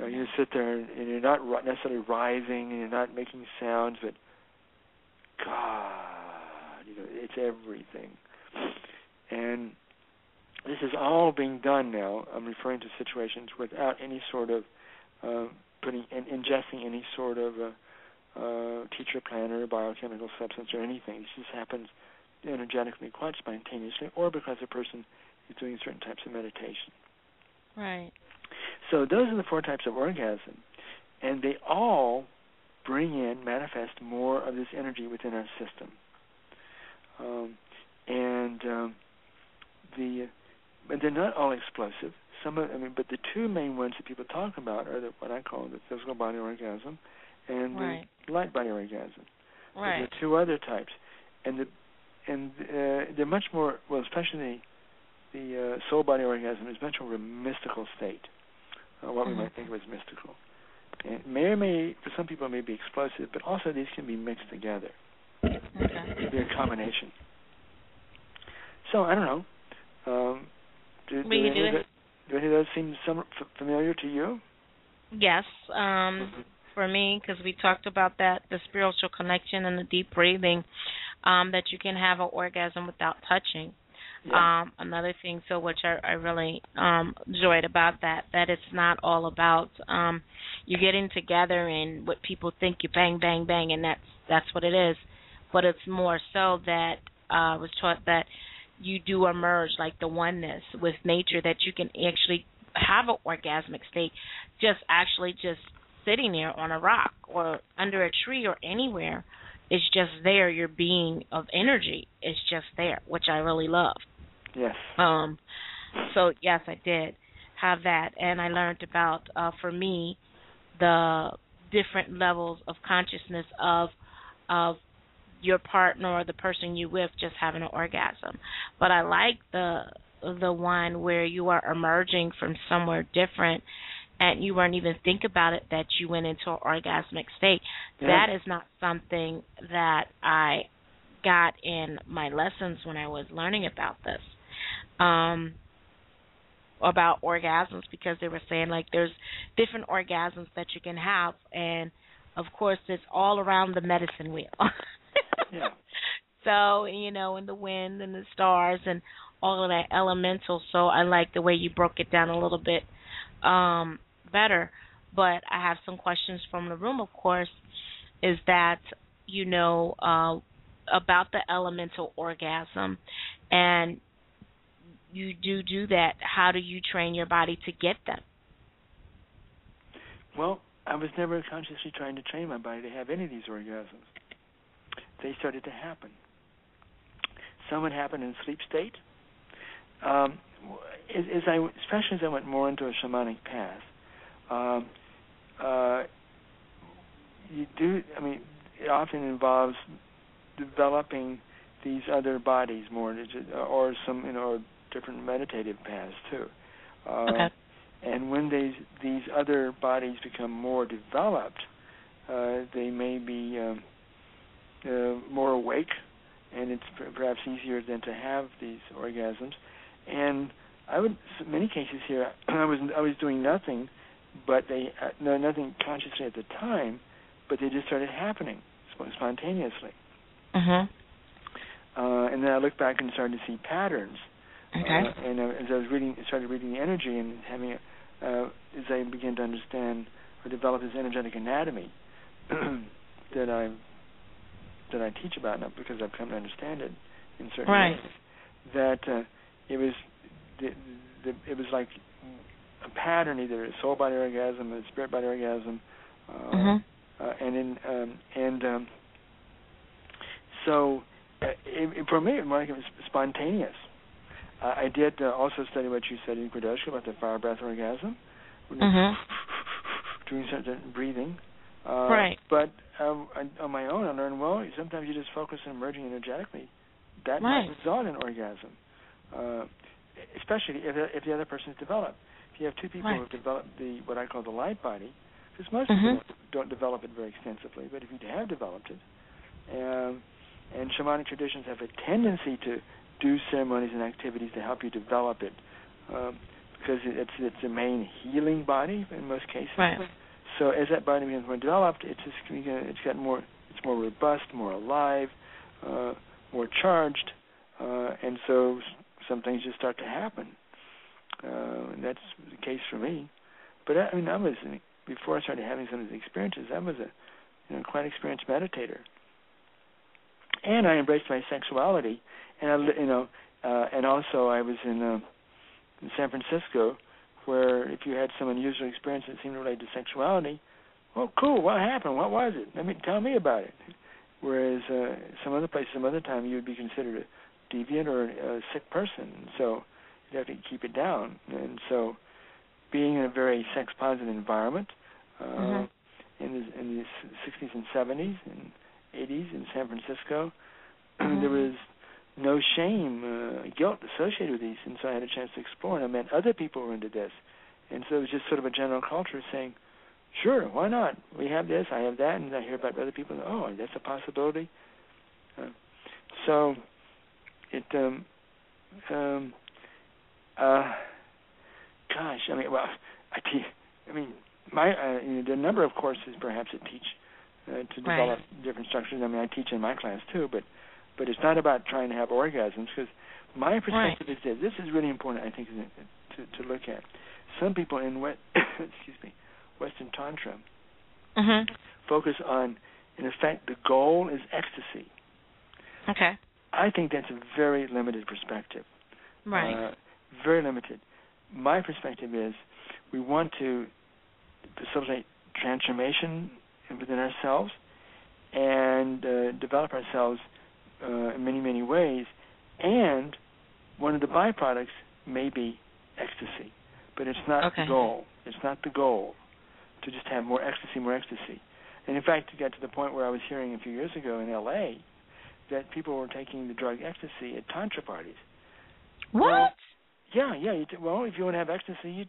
S3: Uh, you sit there and, and you're not necessarily rising and you're not making sounds, but God, you know, it's everything. And this is all being done now. I'm referring to situations without any sort of uh, putting in, ingesting any sort of uh, uh, teacher plant or biochemical substance or anything. This just happens energetically, quite spontaneously, or because a person is doing certain types of meditation.
S2: Right.
S3: So those are the four types of orgasm, and they all bring in, manifest more of this energy within our system. Um, and um, the, but they're not all explosive. Some of, I mean, but the two main ones that people talk about are the, what I call the physical body orgasm and
S2: Right.
S3: the light body orgasm.
S2: Right.
S3: There are two other types, and the and uh, they're much more well, especially the uh, soul body orgasm is much more of a mystical state, uh, what we
S2: Mhm.
S3: might think of as mystical. And it may or may for some people it may be explosive, but also these can be mixed together.
S2: Okay.
S3: Be a combination. So I don't know. Um, do, do,
S2: We
S3: any
S2: do
S3: the- do any of those seem some f- familiar to you?
S2: Yes. Um, for me, because we talked about that, the spiritual connection and the deep breathing, um, that you can have an orgasm without touching.
S3: Yeah.
S2: Um, another thing, so which I, I really um, enjoyed about that, that it's not all about um, you getting together and what people think you bang, bang, bang, and that's that's what it is. but it's more so that uh, I was taught that you do emerge like the oneness with nature that you can actually have an orgasmic state just actually just sitting there on a rock or under a tree or anywhere it's just there. Your being of energy. Is just there which i really love.
S3: Yes.
S2: um so yes i did have that. And i learned about uh for me the different levels of consciousness of of your partner or the person you with just having an orgasm. But i like the the one where you are emerging from somewhere different and you weren't even think about it that you went into an orgasmic state.
S3: Yeah.
S2: That is not something that I got in my lessons when I was learning about this. Um about orgasms because they were saying like there's different orgasms that you can have and of course it's all around the medicine wheel.
S3: Yeah.
S2: So, you know, and the wind and the stars and all of that elemental. So I like the way you broke it down a little bit um better. But I have some questions from the room, of course, is that, you know, uh about the elemental orgasm and you do do that. How do you train your body to get them?
S3: Well, I was never consciously trying to train my body to have any of these orgasms. They started to happen. Some would happen in sleep state. Um, as, as I, especially as I went more into a shamanic path, um, uh, you do. I mean, it often involves developing these other bodies more, or some, you know, or different meditative paths too. Uh,
S2: Okay.
S3: And when these these other bodies become more developed, uh, they may be um, uh, more awake, and it's perhaps easier than to have these orgasms. And I would, in many cases here, I was I was doing nothing, but they uh, no nothing consciously at the time, but they just started happening sp- spontaneously.
S2: Mhm.
S3: Uh, and then I looked back and started to see patterns.
S2: Okay.
S3: Uh, and uh, as I was reading, started reading the energy and having, uh, as I began to understand or develop this energetic anatomy that I that I teach about now because I've come to understand it in certain
S2: Right.
S3: ways, that uh, it was the, the, it was like a pattern, either a soul body orgasm, a spirit body orgasm, uh,
S2: Mhm.
S3: uh, and in um, and um, so uh, it, it, for me, it was like it was spontaneous. Uh, I did uh, also study what you said in Quodoushka about the fire breath orgasm,
S2: Mhm.
S3: doing certain breathing. Uh,
S2: Right.
S3: But um, on, on my own, I learned well. Sometimes you just focus on emerging energetically. That
S2: Right.
S3: might result in orgasm, uh, especially if if the other person's developed. If you have two people
S2: Right.
S3: who have developed the what I call the light body, because most
S2: Mhm.
S3: people don't, develop it very extensively, but if you have developed it, um, and shamanic traditions have a tendency to do ceremonies and activities to help you develop it, um, because it, it's it's a main healing body in most cases.
S2: Right.
S3: So as that body becomes more developed, it's just it's got more it's more robust, more alive, uh, more charged, uh, and so some things just start to happen. Uh, that's the case for me. But I, I mean, I was before I started having some of these experiences. I was a you know quite experienced meditator, and I embraced my sexuality, and I you know, uh, and also I was in, uh, in San Francisco where if you had some unusual experience that seemed related to sexuality, well, cool. What happened? What was it? Let me tell me about it. Whereas uh, some other places, some other time, you would be considered a deviant or a sick person. So you'd have to keep it down. And so, being in a very sex positive environment uh,
S2: Mhm.
S3: in the in the 60s and 70s and 80s in San Francisco,
S2: Mhm.
S3: there was no shame, uh, guilt associated with these, and so I had a chance to explore, and I met other people who were into this, and so it was just sort of a general culture saying, "Sure, why not? We have this, I have that," and I hear about other people. Oh, that's a possibility. Uh, so, it um um uh gosh, I mean, well, I teach. I mean, my uh, you know, the number of courses perhaps that teach uh, to
S2: Right.
S3: develop different structures. I mean, I teach in my class too, but but it's not about trying to have orgasms because my perspective is this. This is really important. I think to to look at. Some people in what excuse me, Western Tantra
S2: Mhm.
S3: focus on, in effect, the goal is ecstasy.
S2: Okay.
S3: I think that's a very limited perspective.
S2: Right.
S3: Uh, very limited. My perspective is we want to facilitate transformation within ourselves and uh, develop ourselves uh, in many, many ways. And one of the byproducts may be ecstasy, but it's not
S2: Okay.
S3: the goal. It's not the goal to just have more ecstasy, more ecstasy. And in fact, it got to the point where I was hearing a few years ago in L.A. that people were taking the drug ecstasy at tantra parties.
S2: what?
S3: Yeah, yeah. You t- well, if you want to have ecstasy, you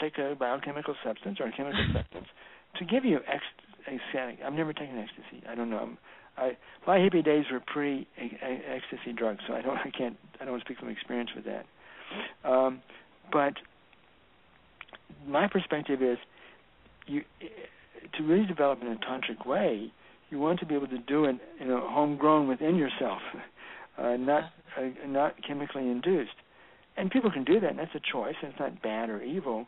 S3: take a biochemical substance or a chemical substance to give you ec- ecstatic. I've never taken ecstasy. I don't know. I'm, I my hippie days were pre ecstasy drugs, so I don't. I can't. I don't want to speak from experience with that. Um, but my perspective is, you to really develop in a tantric way, you want to be able to do it, you know, homegrown within yourself, uh, not uh, not chemically induced. And people can do that, and that's a choice. And it's not bad or evil,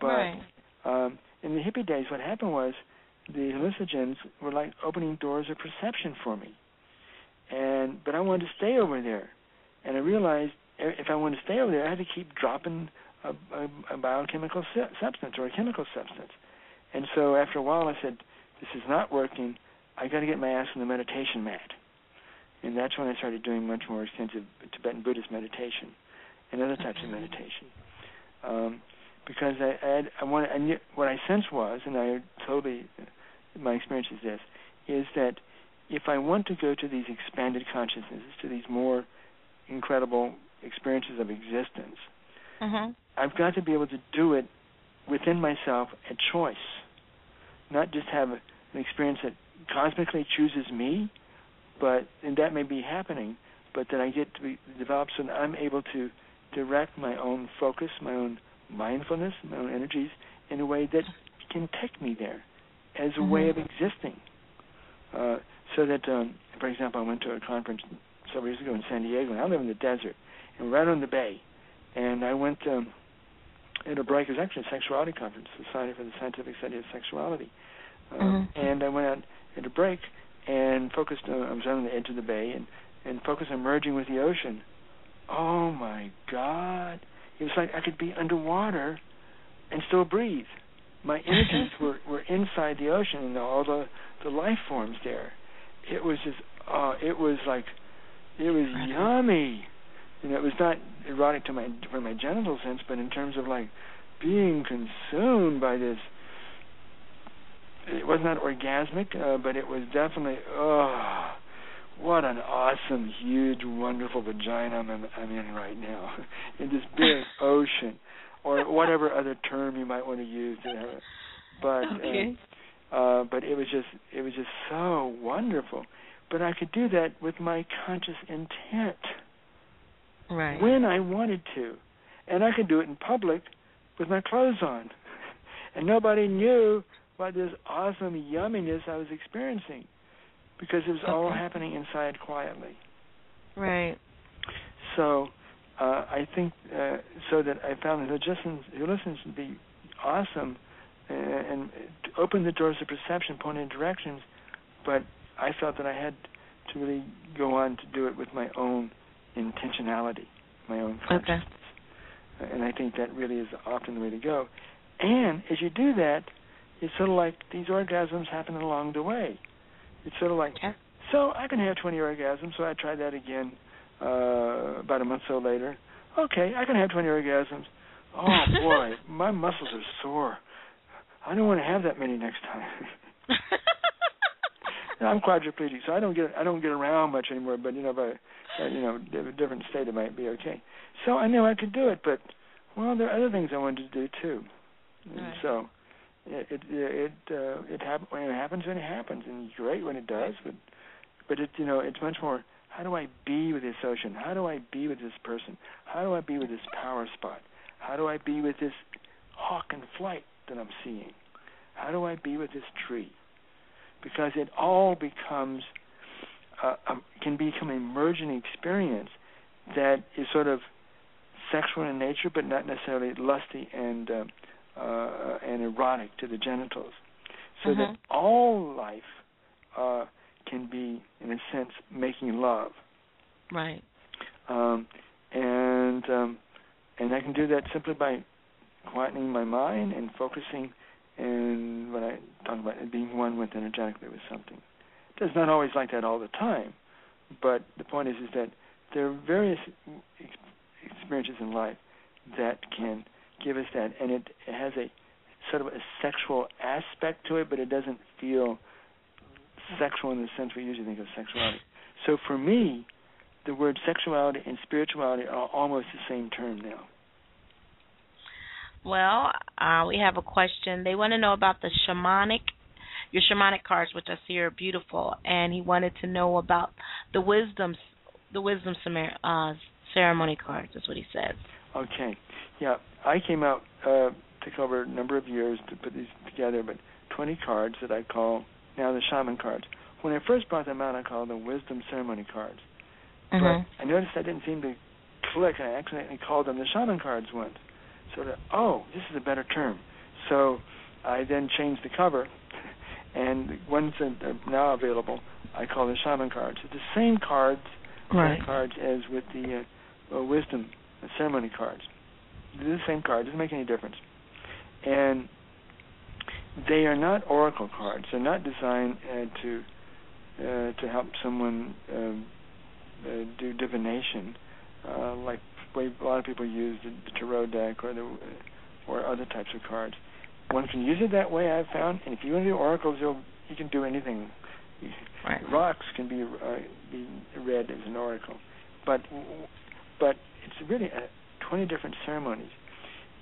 S3: but
S2: right.
S3: um, in the hippie days, what happened was the hallucinogens were like opening doors of perception for me. And but I wanted to stay over there, and I realized if I wanted to stay over there, I had to keep dropping a, a, a biochemical su- substance or a chemical substance. And so after a while, I said, "This is not working. I got to get my ass on the meditation mat." And that's when I started doing much more extensive Tibetan Buddhist meditation and other types of meditation. Um, because I, I, I I knew, what I sense was, and I totally, my experience is this, is that if I want to go to these expanded consciousnesses, to these more incredible experiences of existence,
S2: Mhm.
S3: I've got to be able to do it within myself at choice, not just have an experience that cosmically chooses me, but and that may be happening, but that I get to be developed so that I'm able to direct my own focus, my own mindfulness, my own energies in a way that can take me there as a way of existing. Uh, so that, um, for example, I went to a conference several years ago in San Diego, and I live in the desert, and right on the bay. And I went um, at a break. It was actually a sexuality conference, Society for the Scientific Study of Sexuality. Um,
S2: Mhm.
S3: And I went out at a break and focused. On, I was on the edge of the bay and and focused on merging with the ocean. Oh my God! It was like I could be underwater and still breathe. My energies were were inside the ocean and all the the life forms there. It was just. Uh, it was like. It was yummy. You know, it was not erotic to my for my genital sense, but in terms of like being consumed by this. It was not orgasmic, uh, but it was definitely oh, what an awesome, huge, wonderful vagina I'm in, I'm in right now, in this big ocean, or whatever other term you might want to use. But uh,
S2: Okay.
S3: uh, but it was just it was just so wonderful. But I could do that with my conscious intent
S2: Right.
S3: when I wanted to, and I could do it in public with my clothes on, and nobody knew what this awesome yumminess I was experiencing because it was all happening inside quietly.
S2: Right.
S3: So uh, I think uh, so that I found that who listens, who listens to be awesome uh, and open the doors of perception, point in directions. But I felt that I had to really go on to do it with my own intentionality, my own
S2: Okay.
S3: consciousness. Uh, And I think that really is often the way to go. And as you do that, it's sort of like these orgasms happen along the way. It's sort of like,
S2: Okay.
S3: so I can have 20 orgasms, so I tried that again uh, about a month or so later. Okay, I can have 20 orgasms. Oh boy, my muscles are sore. I don't want to have that many next time. I'm quadriplegic, so I don't get I don't get around much anymore. But you know, by uh, you know, a different state, it might be okay. So I knew I could do it, but well, there are other things I wanted to do too. And
S2: Right.
S3: so it it it uh, it hap- when it happens when it happens, and it's great when it does. But but it you know it's much more. How do I be with this ocean? How do I be with this person? How do I be with this power spot? How do I be with this hawk in flight that I'm seeing? How do I be with this tree? Because it all becomes uh, um, can become a merging experience that is sort of sexual in nature, but not necessarily lusty and uh, uh, and erotic to the genitals. So that
S2: Mhm.
S3: all life uh, can be, in a sense, making love.
S2: Right.
S3: Um, and um, and I can do that simply by quietening my mind and focusing. And when I talk about it being one with energetically with something, it's not always like that all the time. But the point is, is that there are various experiences in life that can give us that, and it, it has a sort of a sexual aspect to it, but it doesn't feel sexual in the sense we usually think of sexuality. So for me, the word sexuality and spirituality are almost the same term now.
S2: Well, uh, we have a question. They want to know about the shamanic, your shamanic cards, which I see are beautiful, and he wanted to know about the wisdom, the wisdom uh, ceremony cards. That's what he says.
S3: Okay, yeah, I came out uh, took over a number of years to put these together, but 20 cards that I call now the shaman cards. When I first brought them out, I called them wisdom ceremony cards.
S2: Mm-hmm.
S3: But I noticed I didn't seem to click, and I accidentally called them the shaman cards once. So that oh, this is a better term. So I then changed the cover, and the ones that are now available I call the shaman cards. It's the same cards,
S2: right.
S3: same cards as with the uh, uh, wisdom ceremony cards. They're the same cards. Doesn't make any difference. And they are not oracle cards. They're not designed uh, to uh, to help someone um, uh, do divination, uh, like way a lot of people use the, the tarot deck or the or other types of cards. One can use it that way. I've found, and if you want to do oracles, you'll you can do anything.
S2: Right.
S3: Rocks can be uh, be read as an oracle, but but it's really uh, 20 different ceremonies.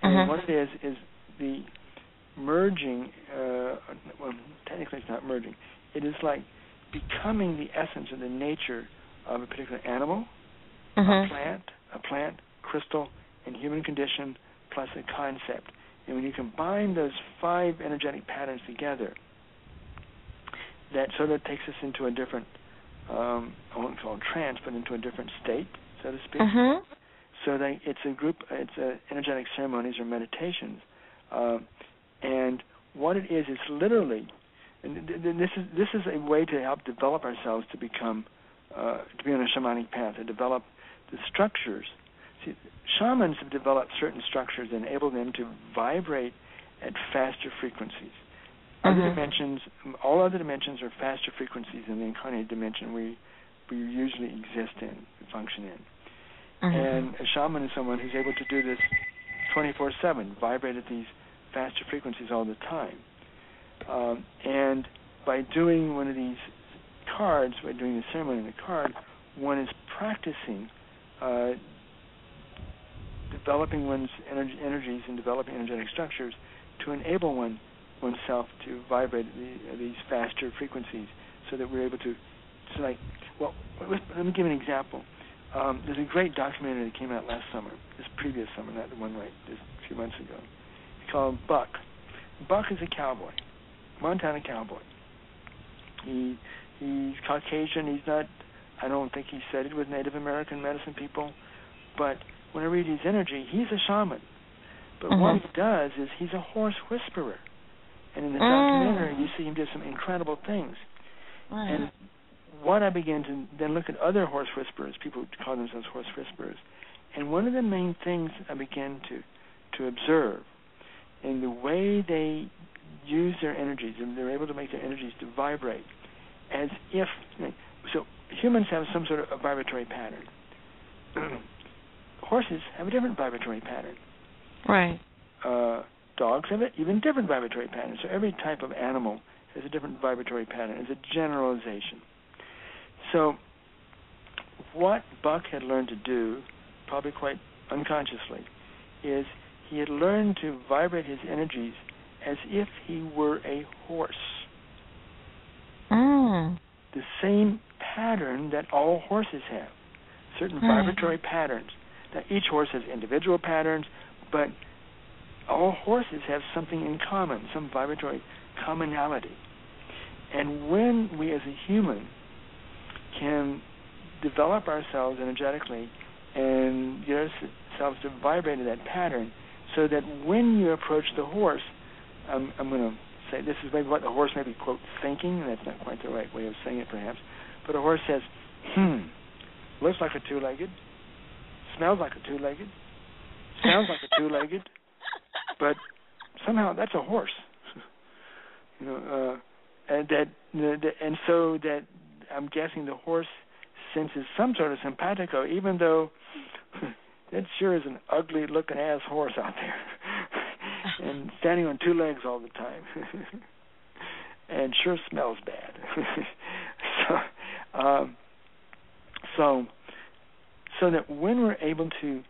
S3: And
S2: mm-hmm.
S3: what it is is the merging. Uh, well, technically, it's not merging. It is like becoming the essence of the nature of a particular animal,
S2: mm-hmm.
S3: a plant, a plant, crystal, and human condition, plus a concept. And when you combine those five energetic patterns together, that sort of takes us into a different, um, I won't call it trance, but into a different state, so to speak.
S2: Mm-hmm.
S3: So they, it's a group, it's a energetic ceremonies or meditations, uh, and what it is it's literally, and this is this is a way to help develop ourselves to become, uh, to be on a shamanic path, to develop the structures. See, shamans have developed certain structures that enable them to vibrate at faster frequencies.
S2: Mm-hmm.
S3: Other dimensions, all other dimensions are faster frequencies than the incarnated dimension we we usually exist in, function in.
S2: Mm-hmm.
S3: And a shaman is someone who's able to do this 24/7, vibrate at these faster frequencies all the time. Um, and by doing one of these cards, by doing the ceremony in the card, one is practicing uh, developing one's energies and developing energetic structures to enable one oneself to vibrate the, these faster frequencies, so that we're able to. It's like, well, let me give an example. Um, there's a great documentary that came out last summer, this previous summer, not the one right just a few months ago. It's called Buck. Buck is a cowboy, Montana cowboy. He he's Caucasian. He's not. I don't think he studied with Native American medicine people, but when I read his energy, he's a shaman. But
S2: mm-hmm.
S3: what he does is he's a horse whisperer, and in the
S2: mm.
S3: documentary you see him do some incredible things.
S2: Wow.
S3: And what I began to then look at other horse whisperers, people who call themselves horse whisperers, and one of the main things I began to to observe in the way they use their energies, and they're able to make their energies to vibrate as if you know, so humans have some sort of a vibratory pattern. Horses have a different vibratory pattern.
S2: Right.
S3: Uh, dogs have an even different vibratory pattern. So every type of animal has a different vibratory pattern. It's a generalization. So, what Buck had learned to do, probably quite unconsciously, is he had learned to vibrate his energies as if he were a horse.
S2: Mm.
S3: The same pattern that all horses have, certain
S2: mm.
S3: vibratory patterns. Now, each horse has individual patterns, but all horses have something in common, some vibratory commonality. And when we as a human can develop ourselves energetically and get ourselves to vibrate in that pattern so that when you approach the horse, I'm, I'm going to say this is maybe what the horse may be, quote, thinking, and that's not quite the right way of saying it perhaps, but a horse says, hmm, looks like a two-legged, smells like a two-legged, sounds like a two-legged, but somehow that's a horse. you know, uh, and that, and so that I'm guessing the horse senses some sort of simpatico, even though that sure is an ugly looking ass horse out there, and standing on two legs all the time, and sure smells bad. so, um, so, so that when we're able to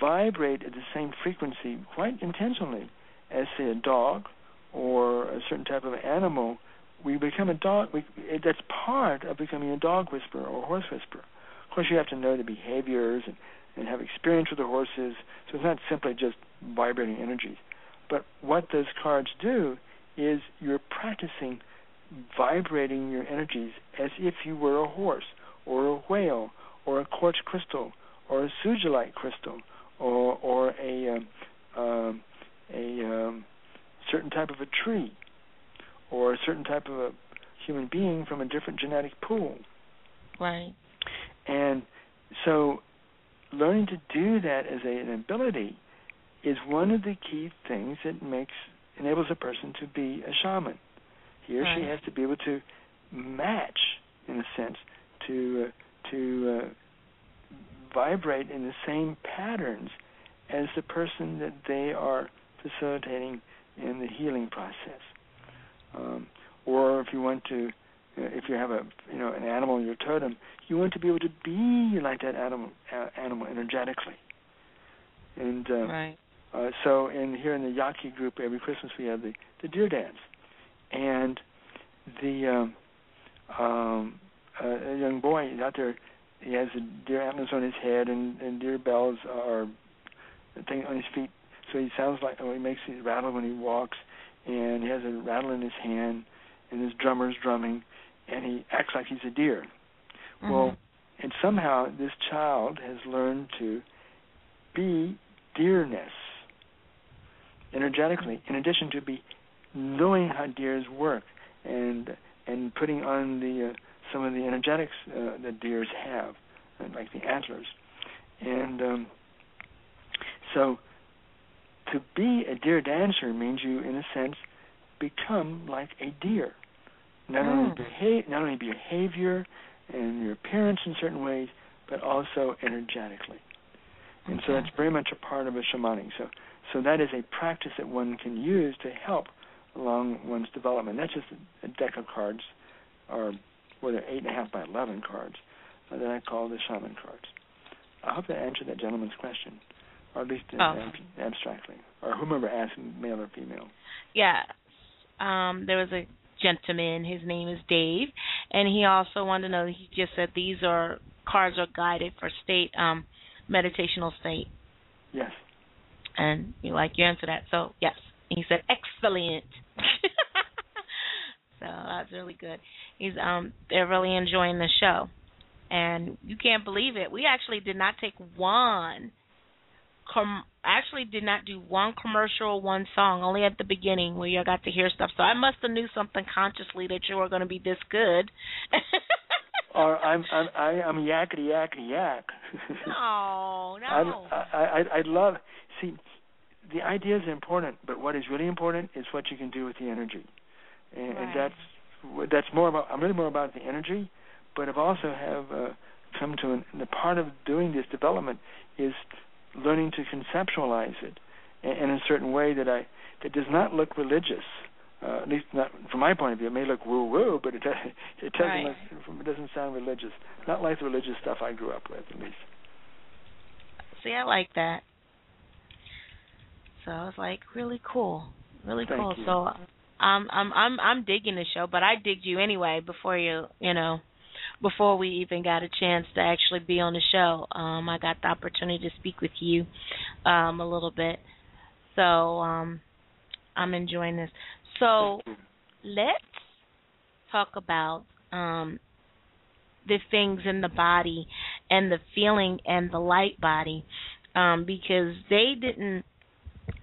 S3: vibrate at the same frequency quite intentionally as say a dog or a certain type of animal, we become a dog. We, that's part of becoming a dog whisperer or horse whisperer. Of course, you have to know the behaviors and, and have experience with the horses. So it's not simply just vibrating energies. But what those cards do is you're practicing vibrating your energies as if you were a horse or a whale or a quartz crystal or a sugilite crystal or or a um, um, a um, certain type of a tree or a certain type of a human being from a different genetic pool.
S2: Right.
S3: And so learning to do that as a, an ability is one of the key things that makes enables a person to be a shaman. He or
S2: right.
S3: she has to be able to match, in a sense, to uh, to uh, vibrate in the same patterns as the person that they are facilitating in the healing process. Um, or if you want to, uh, if you have a you know an animal in your totem, you want to be able to be like that animal uh, animal energetically. And uh,
S2: right.
S3: uh, so, in here in the Yaqui group, every Christmas we have the the deer dance, and the um, um, uh, a young boy out there. He has a deer antlers on his head and, and deer bells are thing on his feet. So he sounds like oh, he makes a rattle when he walks, and he has a rattle in his hand, and his drummer's drumming, and he acts like he's a deer.
S2: Mm-hmm.
S3: Well, and somehow this child has learned to be deerness energetically, in addition to be knowing how deers work and and putting on the uh, some of the energetics uh, that deers have, like the antlers, and um, so to be a deer dancer means you, in a sense, become like a deer. Not
S2: Mm.
S3: only behave, not only behavior and your appearance in certain ways, but also energetically. And so that's very much a part of a shamanic. So, so that is a practice that one can use to help along one's development. That's just a, a deck of cards, or well, they're eight and a half by eleven cards uh, that I call the shaman cards. I hope that answered that gentleman's question, or at least
S2: Oh.
S3: ab- abstractly, or whomever asked, male or female.
S2: Yes. Um, there was a gentleman, his name is Dave, and he also wanted to know he just said these are cards are guided for state um meditational state.
S3: Yes.
S2: And you like you answer that. So yes. And he said excellent. so that's really good. He's um they're really enjoying the show. And you can't believe it. We actually did not take one com- actually did not do one commercial, one song, only at the beginning where you got to hear stuff. So I must have knew something consciously that you were going to be this good.
S3: Or I'm I'm I, I'm yakety yakety yak.
S2: no, no.
S3: I, I I I love see the idea is important, but what is really important is what you can do with the energy, and,
S2: Right.
S3: and that's that's more about. I'm really more about the energy, but I've also have uh, come to an, the part of doing this development is learning to conceptualize it in, in a certain way that I that does not look religious. Uh, at least not from my point of view. It may look woo woo, but it does, it doesn't
S2: Right.
S3: look, it doesn't sound religious. Not like the religious stuff I grew up with, at least.
S2: See, I like that. So I was like, really cool, really
S3: Thank
S2: cool.
S3: you.
S2: So I'm I'm I'm I'm digging the show, but I digged you anyway before you you know before we even got a chance to actually be on the show. Um, I got the opportunity to speak with you um, a little bit, so um, I'm enjoying this. So let's talk about um, the things in the body and the feeling and the light body um, because they didn't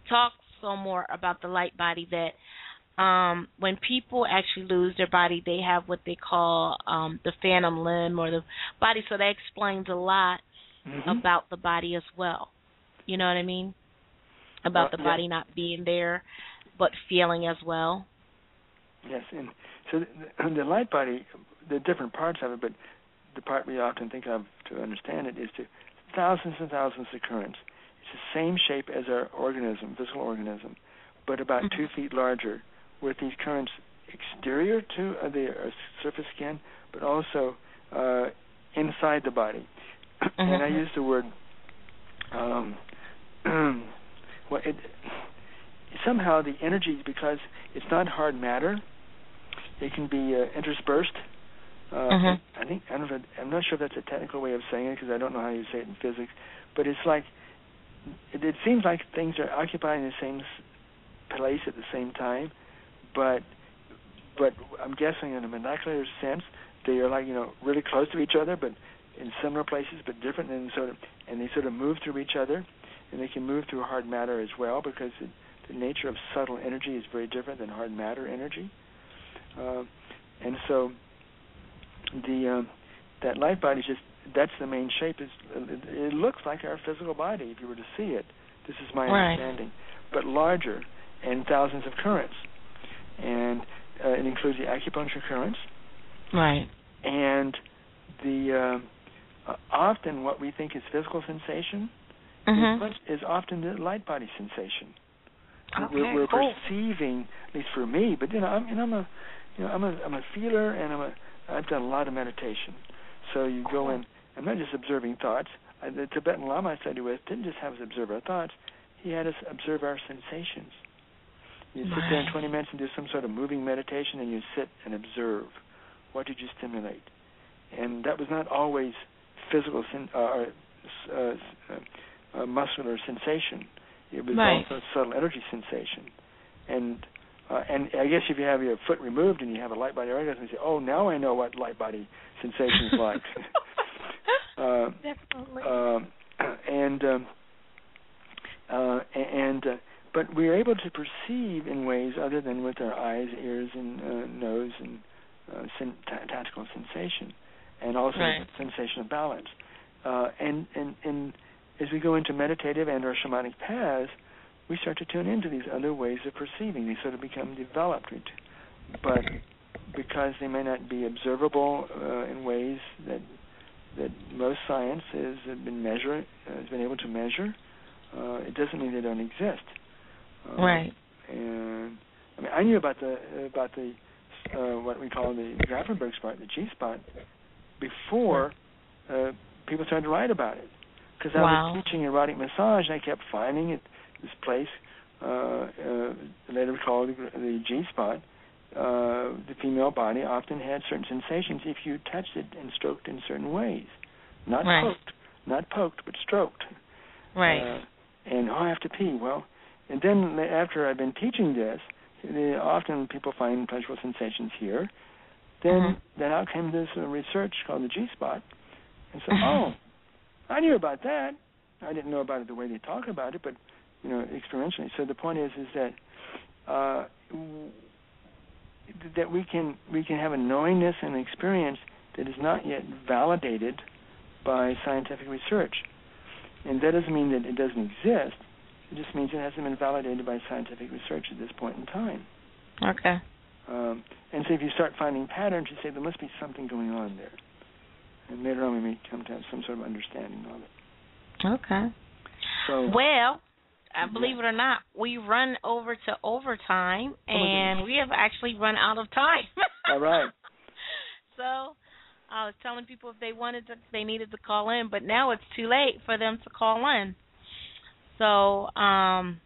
S2: talk so more about the light body that um when people actually lose their body they have what they call um the phantom limb or the body so that explains a lot
S3: Mhm.
S2: about the body as well you know what i mean about
S3: Uh,
S2: the
S3: yeah.
S2: body not being there but feeling as well
S3: Yes, and so the, the light body, the different parts of it, but the part we often think of to understand it is to thousands and thousands of currents. It's the same shape as our organism, physical organism, but about
S2: Mhm.
S3: two feet larger, with these currents exterior to uh, the uh, surface skin, but also uh, inside the body. And I
S2: Mhm.
S3: use the word. Um, well, it somehow the energy because it's not hard matter. It can be uh, interspersed. Uh,
S2: Mhm.
S3: I think I don't know. if- I'm not sure if that's a technical way of saying it because I don't know how you say it in physics. But it's like it, it seems like things are occupying the same place at the same time, but but I'm guessing in a molecular sense they are like you know really close to each other, but in similar places, but different, and sort of and they sort of move through each other, and they can move through hard matter as well because it, the nature of subtle energy is very different than hard matter energy, uh, and so the um, that light body is just that's the main shape. Is it, it looks like our physical body if you were to see it. This is my
S2: Right.
S3: understanding, but larger and thousands of currents, and uh, it includes the acupuncture currents
S2: right
S3: and the uh, uh, often what we think is physical sensation
S2: mhm
S3: is, often the light body sensation.
S2: okay
S3: we're we're
S2: cool
S3: perceiving, at least for me, but you know, I'm, and I'm a, you know, I'm a, I'm a feeler, and I'm a, I've done a lot of meditation. So you go in. I'm not just observing thoughts. I, the Tibetan Lama I studied with didn't just have us observe our thoughts. He had us observe our sensations. You sit there in 20 minutes and do some sort of moving meditation, and you sit and observe. What did you stimulate? And that was not always physical sen- uh, or uh, uh, uh, muscular sensation. It was
S2: Right.
S3: also subtle energy sensation. And uh, and I guess if you have your foot removed and you have a light body orgasm, you say, "Oh, now I know what light body sensation is like." uh,
S2: definitely
S3: um, and um, uh, and uh, but we are able to perceive in ways other than with our eyes, ears, and uh, nose and uh, sen- ta- tactical sensation, and also
S2: Right.
S3: sensation of balance. Uh, and and and as we go into meditative and or shamanic paths, we start to tune into these other ways of perceiving. They sort of become developed, but because they may not be observable uh, in ways that that most science has been measure has been able to measure, uh, it doesn't mean they don't exist. Uh,
S2: right
S3: And I mean, I knew about the about the uh, what we call the Grafenberg spot, the G spot, before uh, people started to write about it. Because I
S2: Wow.
S3: was teaching erotic massage, and I kept finding it this place uh, uh, later called the, the G spot. Uh, the female body often had certain sensations if you touched it and stroked in certain ways, not
S2: Right.
S3: poked, not poked, but stroked.
S2: right
S3: Uh, and oh, I have to pee. Well, and then after I've been teaching this, often people find pleasurable sensations here. Then
S2: Mhm.
S3: then out came this uh, research called the G spot, and so oh, I knew about that. I didn't know about it the way they talk about it, but you know experientially. So the point is is that uh, w- that we can we can have a knowingness and experience that is not yet validated by scientific research. And that doesn't mean that it doesn't exist. It just means it hasn't been validated by scientific research at this point in time.
S2: okay
S3: Um, and so if you start finding patterns, you say there must be something going on there. And later on we may come to have some sort of understanding of it.
S2: okay
S3: So
S2: well
S3: Yeah.
S2: believe it or not, we run over to overtime,
S3: Oh,
S2: and we have actually run out of time.
S3: All right.
S2: So I was telling people if they wanted to, they needed to call in, but now it's too late for them to call in. So, um,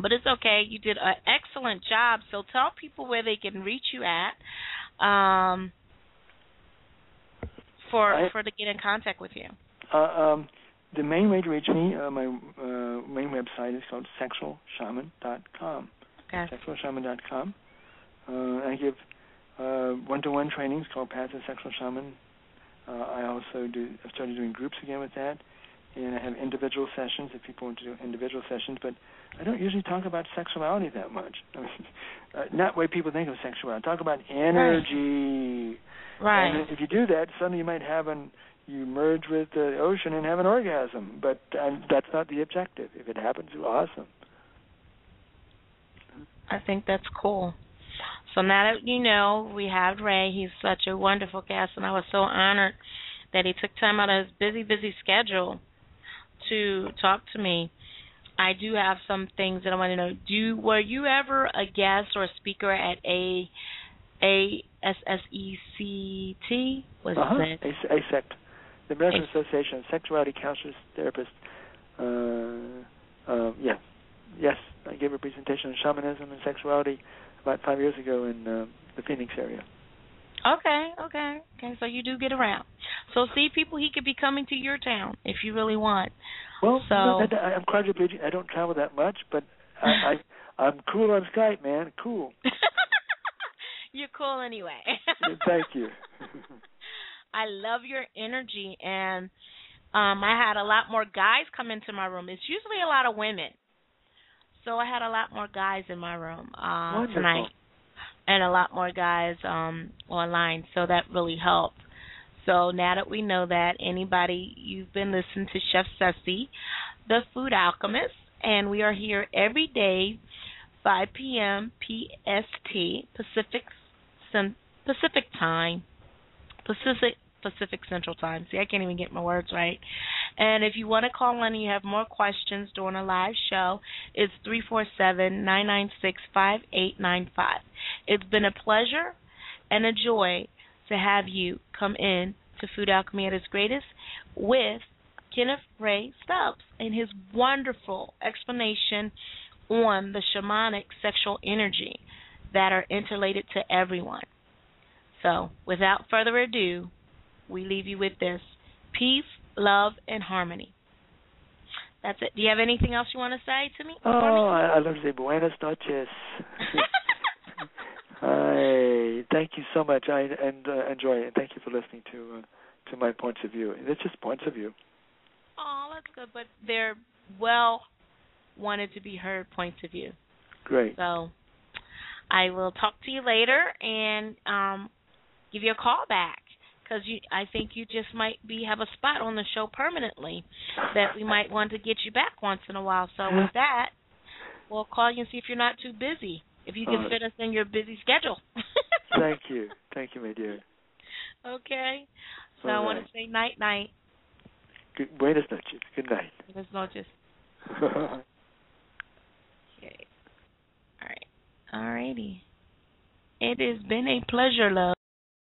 S2: but it's okay. You did an excellent job. So tell people where they can reach you at, um, for
S3: I-
S2: for to get in contact with you.
S3: Uh, um, the main way to reach me, uh, my uh, main website is called sexualshaman.com.
S2: Okay.
S3: sexualshaman.com. Uh, I give uh, one-to-one trainings called Paths of Sexual Shaman. Uh, I also do. I've started doing groups again with that, and I have individual sessions if people want to do individual sessions. But I don't usually talk about sexuality that much. I mean, uh, not the way people think of sexuality. Talk about energy.
S2: Right.
S3: And if you do that, suddenly you might have an you merge with the ocean and have an orgasm. But um, that's not the objective. If it happens, awesome.
S2: I think that's cool. So now that you know, we have Ray. He's such a wonderful guest, and I was so honored that he took time out of his busy, busy schedule to talk to me. I do have some things that I want to know. Do were you ever a guest or a speaker at a a S S E C T? Was
S3: uh-huh.
S2: it
S3: A- ASECT, the American Association of Sexuality Counselors, Therapists. Uh, uh, yeah, yes, I gave a presentation on shamanism and sexuality about five years ago in uh, the Phoenix area.
S2: Okay, okay, okay. So you do get around. So see, people, he could be coming to your town if you really want.
S3: Well,
S2: so
S3: no, I, I'm quadriplegic. I don't travel that much, but I, I I'm cool on Skype, man. Cool.
S2: You're cool anyway.
S3: Thank you.
S2: I love your energy, and um I had a lot more guys come into my room. It's usually a lot of women, so I had a lot more guys in my room uh,
S3: Wonderful.
S2: tonight, and a lot more guys um online. So that really helped. So now that we know that, anybody you've been listening to Chef Sussy, the Food Alchemist, and we are here every day, 5 p.m. PST Pacific Pacific Time, Pacific Pacific Central Time. See, I can't even get my words right. And if you want to call in and you have more questions during a live show, it's three four seven nine nine six five eight nine five. It's been a pleasure and a joy to have you come in to Food Alchemy at its greatest with Kenneth Ray Stubbs and his wonderful explanation on the shamanic sexual energy that are interrelated to everyone. So, without further ado, we leave you with this peace, love, and harmony. That's it. Do you have anything else you want to say to me?
S3: Oh? I, I love to say buenas noches. Hi, thank you so much. I and uh, enjoy it. Thank you for listening to uh, to my points of view. It's just points of view.
S2: Oh, that's good. But they're well wanted to be heard points of view.
S3: Great.
S2: So I will talk to you later and um, give you a call back because you, I think you just might be have a spot on the show permanently that we might want to get you back once in a while. So with that, we'll call you and see if you're not too busy. If you can
S3: right.
S2: fit us in your busy schedule.
S3: Thank you. Thank you, my dear.
S2: Okay. So
S3: All
S2: I want to say night night.
S3: Good, buenas noches. Good night.
S2: Buenas noches. Okay. All right. All righty. It has been a pleasure, love.